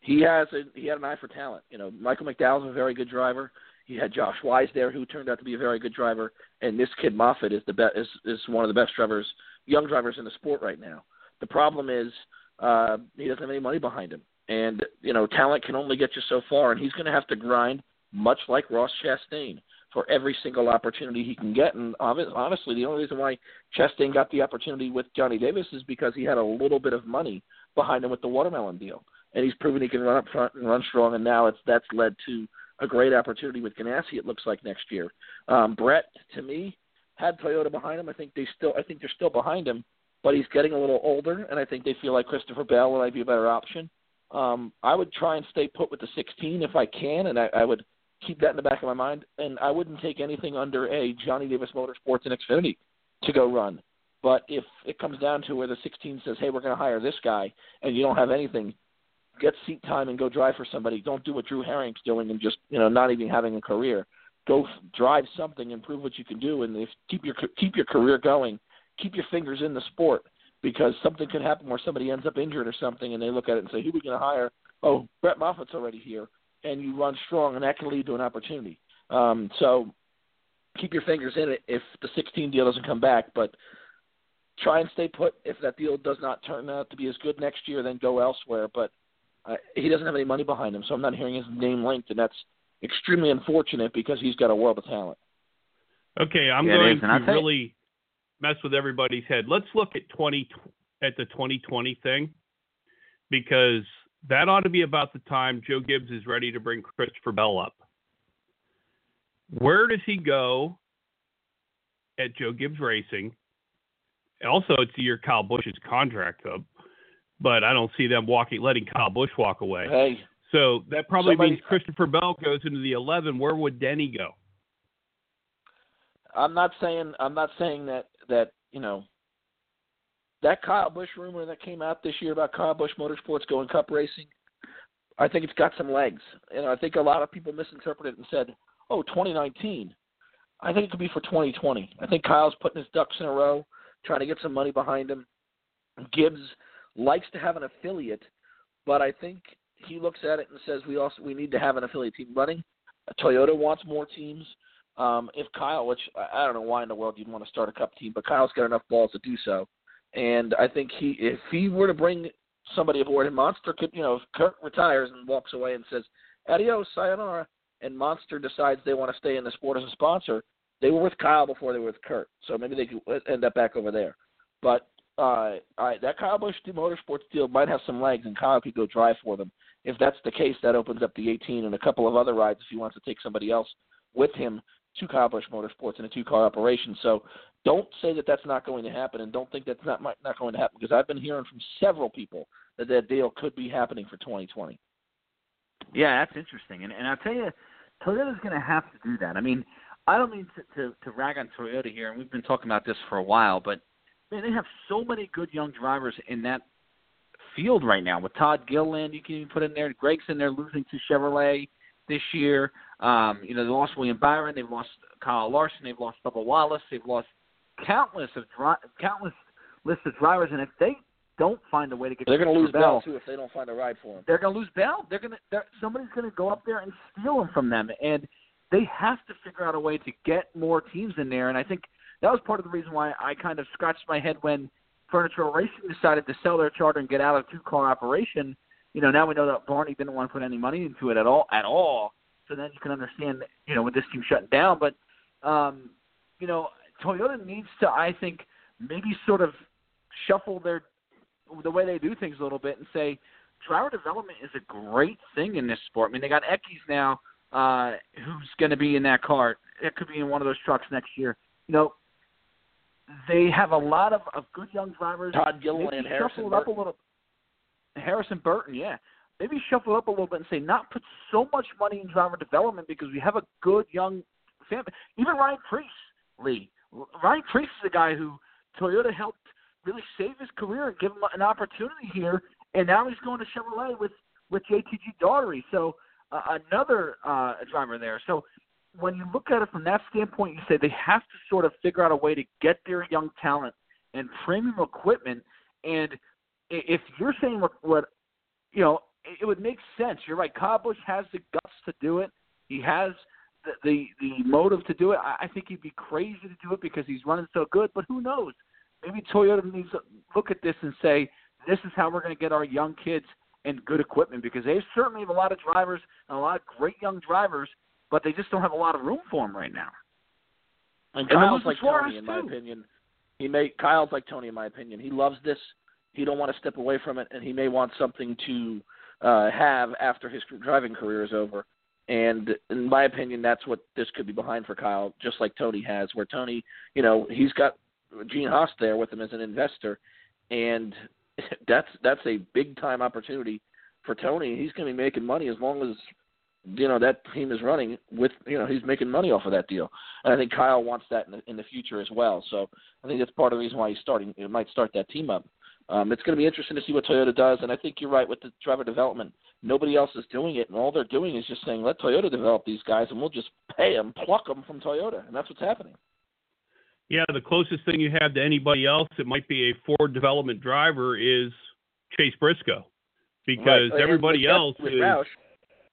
Speaker 6: he has a, he had an eye for talent. You know, Michael McDowell's a very good driver. He had Josh Wise there, who turned out to be a very good driver, and this kid Moffitt is the best is is one of the best drivers, young drivers in the sport right now. The problem is uh, he doesn't have any money behind him. and you know talent can only get you so far, and he's going to have to grind much like Ross Chastain for every single opportunity he can get. And honestly, the only reason why Chastain got the opportunity with Johnny Davis is because he had a little bit of money behind him with the watermelon deal, and he's proven he can run up front and run strong. And now it's that's led to a great opportunity with Ganassi. It looks like next year. Um, Brett, to me, had Toyota behind him. I think they still, I think they're still behind him, but he's getting a little older, and I think they feel like Christopher Bell might be a better option. Um, I would try and stay put with the 16 if I can, and I, I would keep that in the back of my mind. And I wouldn't take anything under a Johnny Davis Motorsports and Xfinity to go run. But if it comes down to where the 16 says, "Hey, we're going to hire this guy," and you don't have anything, get seat time and go drive for somebody. Don't do what Drew Herring's doing and just you know not even having a career. Go drive something and prove what you can do, and if, keep your keep your career going. Keep your fingers in the sport because something could happen where somebody ends up injured or something, and they look at it and say, "Who are we going to hire?" Oh, Brett Moffitt's already here and you run strong, and that can lead to an opportunity. Um, so keep your fingers in it if the 16 deal doesn't come back, but try and stay put. If that deal does not turn out to be as good next year, then go elsewhere. But uh, he doesn't have any money behind him, so I'm not hearing his name linked, and that's extremely unfortunate because he's got a world of talent.
Speaker 5: Okay, I'm
Speaker 4: Yeah,
Speaker 5: going to really mess with everybody's head. Let's look at 20 at the 2020 thing because that ought to be about the time Joe Gibbs is ready to bring Christopher Bell up. Where does he go at Joe Gibbs Racing? Also, it's the year Kyle Busch's contract up, but I don't see them walking, letting Kyle Busch walk away.
Speaker 6: Hey,
Speaker 5: So that probably
Speaker 6: Somebody-
Speaker 5: means Christopher Bell goes into the 11. Where would Denny go?
Speaker 6: I'm not saying I'm not saying that that you know that Kyle Busch rumor that came out this year about Kyle Busch Motorsports going Cup racing. I think it's got some legs, and I think a lot of people misinterpreted it and said, "Oh, 2019." I think it could be for 2020. I think Kyle's putting his ducks in a row, trying to get some money behind him. Gibbs likes to have an affiliate, but I think he looks at it and says we also we need to have an affiliate team running. Toyota wants more teams. Um, if Kyle, which I I don't know why in the world you'd want to start a cup team, but Kyle's got enough balls to do so. And I think he, if he were to bring somebody aboard, and Monster could, you know, if Kurt retires and walks away and says, "Adios, sayonara," and Monster decides they want to stay in the sport as a sponsor, they were with Kyle before they were with Kurt, so maybe they could end up back over there. But uh, I, that Kyle Busch Motorsports deal might have some legs, and Kyle could go drive for them. If that's the case, that opens up the 18 and a couple of other rides if he wants to take somebody else with him to Kyle Busch Motorsports in a two-car operation. So don't say that that's not going to happen, and don't think that's not might, not going to happen because I've been hearing from several people that that deal could be happening for 2020.
Speaker 4: Yeah, that's interesting. And and I'll tell you, Toyota's going to have to do that. I mean, I don't mean to, to to rag on Toyota here, and we've been talking about this for a while, but man, they have so many good young drivers in that field right now. With Todd Gilliland, you can even put in there. Greg's in there losing to Chevrolet this year. Um, you know, they lost William Byron, they've lost Kyle Larson, they've lost Bubba Wallace, they've lost countless of dri- countless list of drivers, and if they don't find a way to get
Speaker 6: They're going to lose
Speaker 4: Christopher
Speaker 6: Bell too if they don't find a ride for him.
Speaker 4: they're going to lose Bell. They're going to they're, somebody's going to go up there and steal him from them, and they have to figure out a way to get more teams in there. And I think that was part of the reason why I kind of scratched my head when Furniture Racing decided to sell their charter and get out of two car operation. You know, now we know that Barney didn't want to put any money into it at all at all. So then you can understand, you know, with this team shutting down. But um, you know, Toyota needs to, I think, maybe sort of shuffle their the way they do things a little bit and say driver development is a great thing in this sport. I mean, they got Eckes now, uh, who's going to be in that car. It could be in one of those trucks next year. You know, they have a lot of, of good young drivers.
Speaker 6: Todd Gilliland,
Speaker 4: Maybe
Speaker 6: Harrison
Speaker 4: shuffle it up a
Speaker 6: Burton.
Speaker 4: little. Harrison Burton, yeah. Maybe shuffle up a little bit and say not put so much money in driver development because we have a good young family. Even Ryan Preece, Lee. Ryan Preece is a guy who Toyota helped really save his career and give him an opportunity here, and now he's going to Chevrolet with with JTG Daugherty. So uh, another uh, driver there. So when you look at it from that standpoint, you say they have to sort of figure out a way to get their young talent and premium equipment. And if you're saying what, what you know, it, it would make sense. You're right. Kyle Busch has the guts to do it. He has the the, the motive to do it. I, I think he'd be crazy to do it because he's running so good. But who knows? Maybe Toyota needs to look at this and say, this is how we're going to get our young kids
Speaker 8: and good equipment because they certainly have a lot of drivers and a lot of great young drivers, but they just don't have a lot of room for them right now.
Speaker 6: And
Speaker 8: And
Speaker 6: Kyle's like
Speaker 8: Suarez,
Speaker 6: Tony, in my
Speaker 8: too.
Speaker 6: opinion. He may Kyle's like Tony, in my opinion. He loves this. He don't want to step away from it, and he may want something to uh, have after his driving career is over. And in my opinion, that's what this could be behind for Kyle, just like Tony has. Where Tony, you know, he's got Gene Haas there with him as an investor, and that's that's a big time opportunity for Tony. He's going to be making money as long as you know that team is running with you know he's making money off of that deal. And I think Kyle wants that in the, in the future as well. So I think that's part of the reason why he's starting. It might start that team up. Um, it's going to be interesting to see what Toyota does. And I think you're right with the driver development. Nobody else is doing it, and all they're doing is just saying, "Let Toyota develop these guys, and we'll just pay them, pluck them from Toyota." And that's what's happening.
Speaker 5: Yeah, the closest thing you have to anybody else that might be a Ford development driver is Chase Briscoe, because
Speaker 6: Right.
Speaker 5: everybody else is.
Speaker 6: Roush,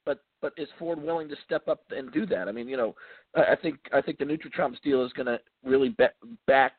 Speaker 6: but but is Ford willing to step up and do that? I mean, you know, I, think I think the NutriChomps deal is going to really ba- back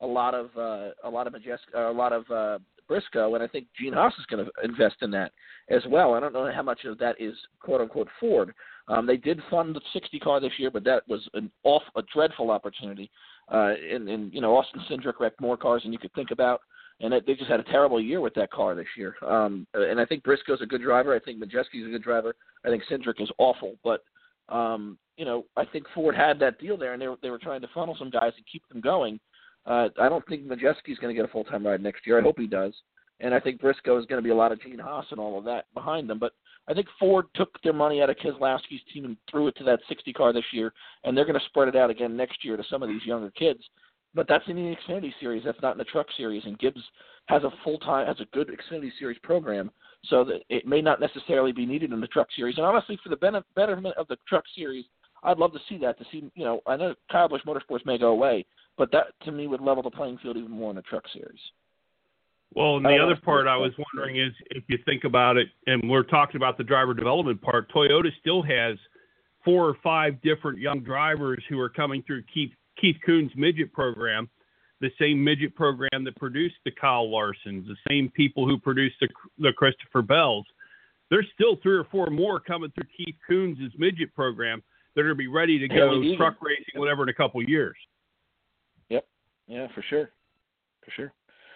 Speaker 6: a lot of uh, a lot of Majesk, uh, a lot of uh, Briscoe, and I think Gene Haas is going to invest in that as well. I don't know how much of that is quote unquote Ford. Um, they did fund the 60 car this year, but that was an off a dreadful opportunity. Uh, and, and you know, Austin Cindric wrecked more cars than you could think about and it, they just had a terrible year with that car this year. Um, and I think Briscoe's a good driver. I think Majeski's a good driver. I think Cindric is awful, but um, you know, I think Ford had that deal there, and they were, they were trying to funnel some guys and keep them going. Uh, I don't think Majeski's going to get a full time ride next year. I hope he does, and I think Briscoe is going to be a lot of Gene Haas and all of that behind them. But I think Ford took their money out of Keselowski's team and threw it to that 60 car this year, and they're going to spread it out again next year to some of these younger kids. But that's in the Xfinity Series. That's not in the Truck Series. And Gibbs has a full time, has a good Xfinity Series program, so that it may not necessarily be needed in the Truck Series. And honestly, for the benef- betterment of the Truck Series, I'd love to see that. To see, you know, I know Kyle Busch Motorsports may go away, but that to me would level the playing field even more in the Truck Series.
Speaker 5: Well, and the other part I was wondering is if you think about it, and we're talking about the driver development part, Toyota still has four or five different young drivers who are coming through Keith, Keith Kunz's midget program, the same midget program that produced the Kyle Larsons, the same people who produced the, the Christopher Bells. There's still three or four more coming through Keith Kunz' midget program that are going to be ready to go
Speaker 6: Haley
Speaker 5: truck racing, whatever, in a couple of years.
Speaker 6: Yeah, for sure, for sure.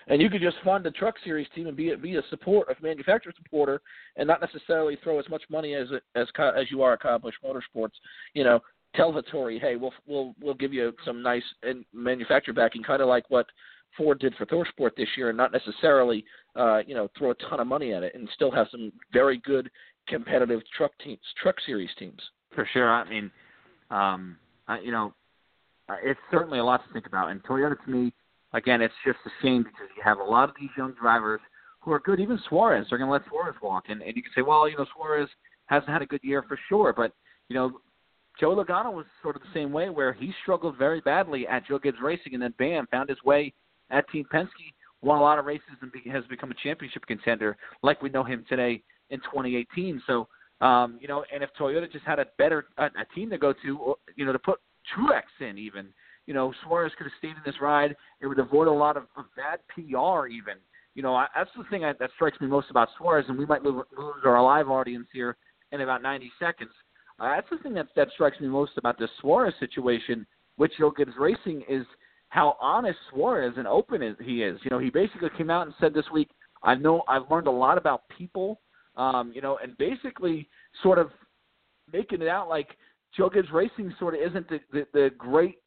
Speaker 6: And you could just fund a Truck Series team and be a, be a support, a manufacturer supporter, and not necessarily throw as much money as as as you are Busch Motorsports. You know, tell Vittori, hey, we'll we'll we'll give you some nice and manufacturer backing, kind of like what Ford did for ThorSport this year, and not necessarily uh, you know throw a ton of money at it, and still have some very good competitive truck teams, Truck Series teams.
Speaker 4: For sure. I mean, um, I, you know, it's certainly a lot to think about. And Toyota, to me, again, it's just a shame because you have a lot of these young drivers who are good. Even Suarez, they're going to let Suarez walk, and and you can say, well, you know, Suarez hasn't had a good year for sure, but you know, Joe Logano was sort of the same way, where he struggled very badly at Joe Gibbs Racing, and then bam, found his way at Team Penske, won a lot of races, and has become a championship contender, like we know him today in 2018. So, um, you know, and if Toyota just had a better a, a team to go to, or, you know, to put Truex in, even, you know, Suarez could have stayed in this ride. It would avoid a lot of, of bad PR, even. You know, I, that's the thing I, that strikes me most about Suarez, and we might lose, our live audience here in about 90 seconds. Uh, that's the thing that that strikes me most about the Suarez situation, which Joe Gibbs Racing is how honest Suarez and open he is. You know, he basically came out and said this week, "I know I've learned a lot about people," um, you know, and basically sort of making it out like Gibbs Racing sort of isn't the, the, the great,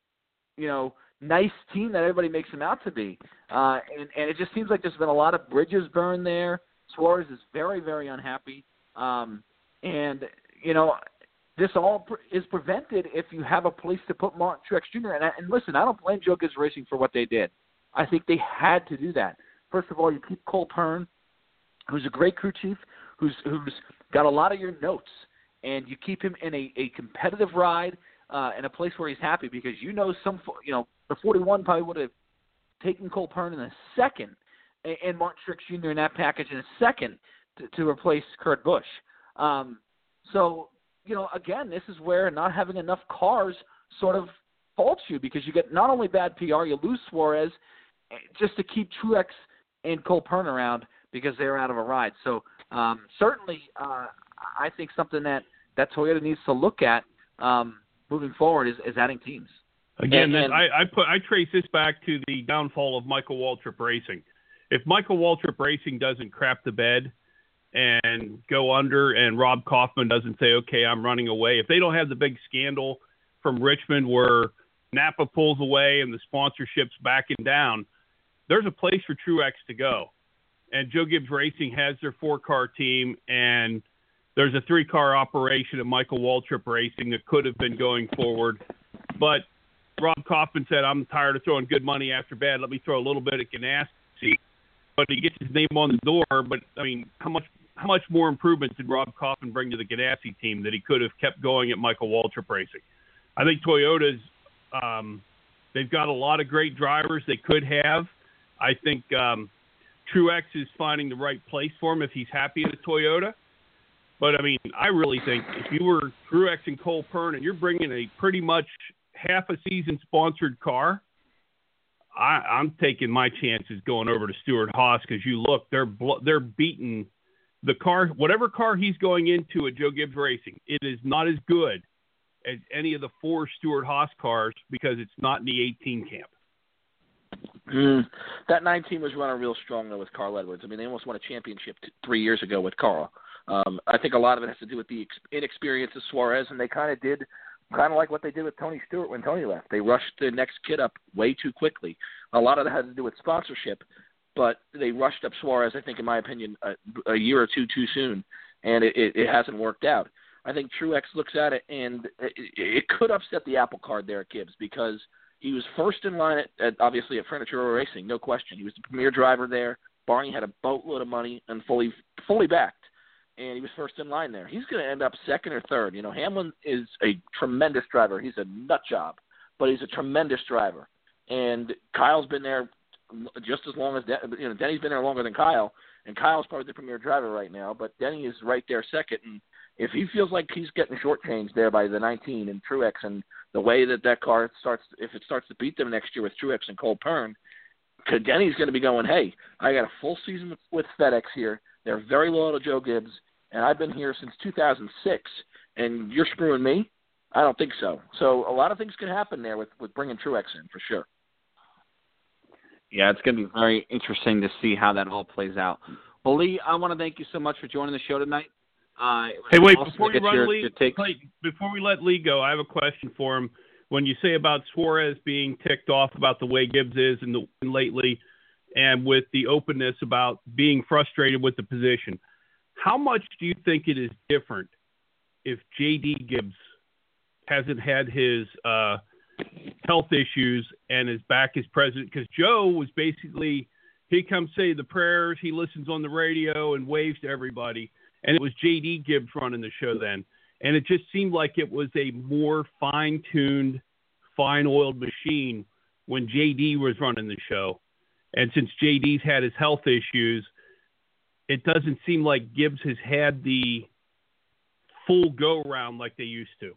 Speaker 4: you know, nice team that everybody makes him out to be. Uh, and, and it just seems like there's been a lot of bridges burned there. Suarez is very, very unhappy. Um, and, you know, this all is prevented if you have a place to put Martin Truex Jr. And, and listen, I don't blame Gibbs Racing for what they did. I think they had to do that. First of all, you keep Cole Pearn, who's a great crew chief, who's who's got a lot of your notes, and you keep him in a, a competitive ride uh, in a place where he's happy because you know some you know the 41 probably would have taken Cole Pearn in a second and, Martin Truex Jr. in that package in a second to, to replace Kurt Busch. Um, so you know again, this is where not having enough cars sort of faults you because you get not only bad PR, you lose Suarez eh, just to keep Truex and Cole Pearn around because they're out of a ride. So um, certainly, uh, I think something that that Toyota needs to look at um, moving forward is, is adding teams.
Speaker 5: Again,
Speaker 4: And- and-
Speaker 5: I, I put I trace this back to the downfall of Michael Waltrip Racing. If Michael Waltrip Racing doesn't crap the bed and go under, and Rob Kauffman doesn't say, "Okay, I'm running away," if they don't have the big scandal from Richmond where Napa pulls away and the sponsorships backing down, there's a place for Truex to go. And Joe Gibbs Racing has their four car team, and there's a three car operation at Michael Waltrip Racing that could have been going forward. But Rob Kauffman said, I'm tired of throwing good money after bad. Let me throw a little bit at Ganassi. But he gets his name on the door. But, I mean, how much how much more improvement did Rob Kauffman bring to the Ganassi team that he could have kept going at Michael Waltrip Racing? I think Toyota's um, they've got a lot of great drivers they could have. I think um, Truex is finding the right place for him if he's happy at a Toyota. But I mean, I really think if you were Truex and Cole Pearn and you're bringing a pretty much half a season sponsored car, I, I'm taking my chances going over to Stewart-Haas because you look, they're they're beating the car, whatever car he's going into at Joe Gibbs Racing. It is not as good as any of the four Stewart-Haas cars because it's not in the 18 camp.
Speaker 6: Mm, that nine team was running real strong though with Carl Edwards. I mean, they almost won a championship t- three years ago with Carl. Um, I think a lot of it has to do with the ex- inexperience of Suarez, and they kind of did kind of like what they did with Tony Stewart when Tony left. They rushed the next kid up way too quickly. A lot of that had to do with sponsorship, but they rushed up Suarez. I think, in my opinion, a, a year or two too soon, and it, it, it hasn't worked out. I think Truex looks at it, and it, it could upset the apple card there at Gibbs because he was first in line at, at obviously at Furniture Racing, no question. He was the premier driver there. Barney had a boatload of money and fully fully backed, and he was first in line there. He's going to end up second or third. You know, Hamlin is a tremendous driver. He's a nut job, but he's a tremendous driver. And Kyle's been there just as long as Den- you know. Denny's been there longer than Kyle, and Kyle's probably the premier driver right now. But Denny is right there second, and if he feels like he's getting shortchanged there by the 19 and Truex and the way that that car starts, if it starts to beat them next year with Truex and Cole Pearn, Denny's going to be going, hey, I got a full season with, FedEx here. They're very loyal to Joe Gibbs, and I've been here since 2006, and you're screwing me? I don't think so. So a lot of things can happen there with, with bringing Truex in for sure.
Speaker 7: Yeah, it's going to be very interesting to see how that all plays out. Well, Lee, I want to thank you so much for joining the show tonight. Uh,
Speaker 5: Hey, wait, before you run
Speaker 7: your,
Speaker 5: Lee,
Speaker 7: your takes.
Speaker 5: wait, before we let Lee go, I have a question for him. When you say about Suarez being ticked off about the way Gibbs is and the, and lately, and with the openness about being frustrated with the position, how much do you think it is different if J.D. Gibbs hasn't had his uh, health issues and is back as president? Because Joe was basically he comes say the prayers, he listens on the radio and waves to everybody and it was JD Gibbs running the show then. And it just seemed like it was a more fine tuned, fine oiled machine when JD was running the show. And since JD's had his health issues, it doesn't seem like Gibbs has had the full go round like they used to.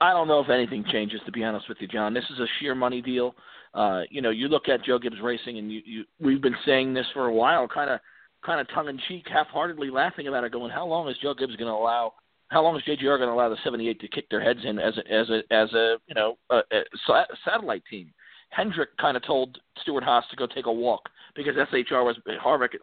Speaker 6: I don't know if anything changes, to be honest with you, John. This is a sheer money deal. Uh, you know, you look at Joe Gibbs Racing, and you, you we've been saying this for a while, kind of kind of tongue in cheek, half heartedly laughing about it, going, How long is Joe Gibbs going to allow how long is JGR going to allow the 78 to kick their heads in as a, as a as a you know a, a satellite team? Hendrick kind of told Stewart-Haas to go take a walk because SHR was Harvick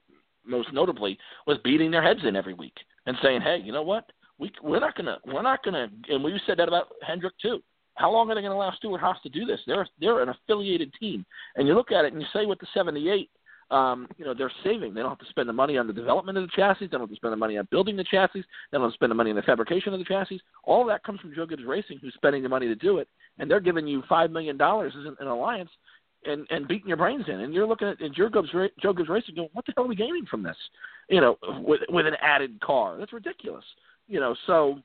Speaker 6: most notably was beating their heads in every week and saying, "Hey, you know what? We we're not gonna we're not gonna." And we said that about Hendrick too. How long are they going to allow Stewart-Haas to do this? They're they're an affiliated team, and you look at it and you say with the 78, um, you know, they're saving. They don't have to spend the money on the development of the chassis. They don't have to spend the money on building the chassis. They don't have to spend the money on the fabrication of the chassis. All that comes from Joe Gibbs Racing, who's spending the money to do it, and they're giving you five million dollars in an alliance and and beating your brains in. And you're looking at and Joe Gibbs Joe Gibbs Racing going, what the hell are we gaining from this? You know, with with an added car. That's ridiculous. You know, so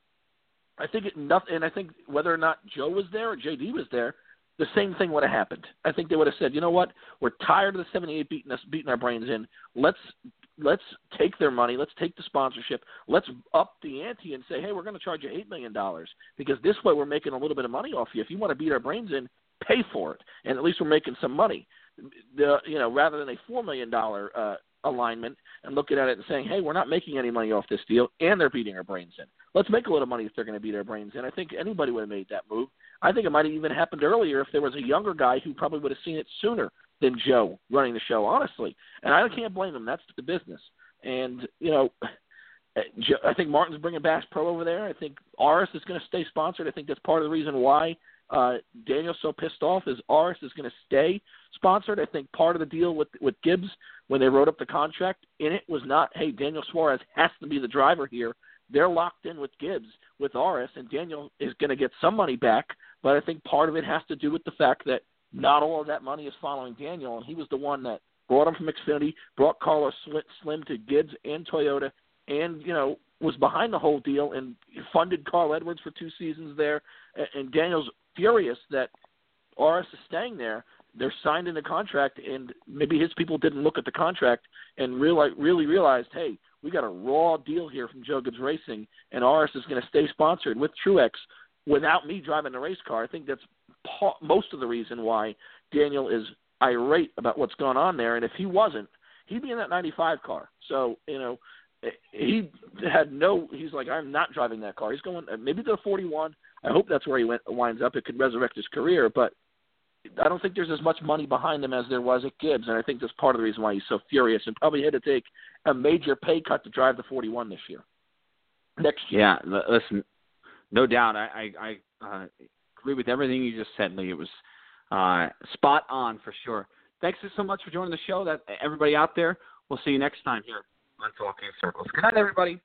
Speaker 6: I think it nothing. And I think whether or not Joe was there or JD was there, the same thing would have happened. I think they would have said, you know what, we're tired of the 78 beating us, beating our brains in. Let's let's take their money. Let's take the sponsorship. Let's up the ante and say, hey, we're going to charge you eight million dollars because this way we're making a little bit of money off you. If you want to beat our brains in, pay for it, and at least we're making some money. The you know rather than a four million dollar uh, alignment and looking at it and saying, "Hey, we're not making any money off this deal, and they're beating our brains in. Let's make a little money if they're going to beat our brains in." I think anybody would have made that move. I think it might have even happened earlier if there was a younger guy who probably would have seen it sooner than Joe running the show, honestly. And I can't blame him. That's the business. And you know, I think Martin's bringing Bass Pro over there. I think Arris is going to stay sponsored. I think that's part of the reason why uh, Daniel's so pissed off is Arris is going to stay sponsored. I think part of the deal with with Gibbs when they wrote up the contract in it was not, hey, Daniel Suarez has to be the driver here. They're locked in with Gibbs with Arris, and Daniel is going to get some money back. But I think part of it has to do with the fact that not all of that money is following Daniel, and he was the one that brought him from Xfinity, brought Carlos Slim to Gibbs and Toyota, and you know was behind the whole deal and funded Carl Edwards for two seasons there. And Daniel's furious that Arris is staying there. They're signed in the contract, and maybe his people didn't look at the contract and realize, really realized, hey, we got a raw deal here from Joe Gibbs Racing, and Arris is going to stay sponsored with Truex without me driving the race car. I think that's pa- most of the reason why Daniel is irate about what's going on there. And if he wasn't, he'd be in that 95 car. So, you know, eh, he had no. He's like, I'm not driving that car. He's going uh, maybe to the 41. I hope that's where he went, winds up. It could resurrect his career, but I don't think there's as much money behind him as there was at Gibbs, and I think that's part of the reason why he's so furious and probably had to take a major pay cut to drive the 41 this year. Next year.
Speaker 7: Yeah, listen, no doubt. I I, I uh, agree with everything you just said, Lee. It was uh, spot on for sure. Thanks so much for joining the show. That everybody out there. We'll see you next time here on Talking Circles. Good night, everybody.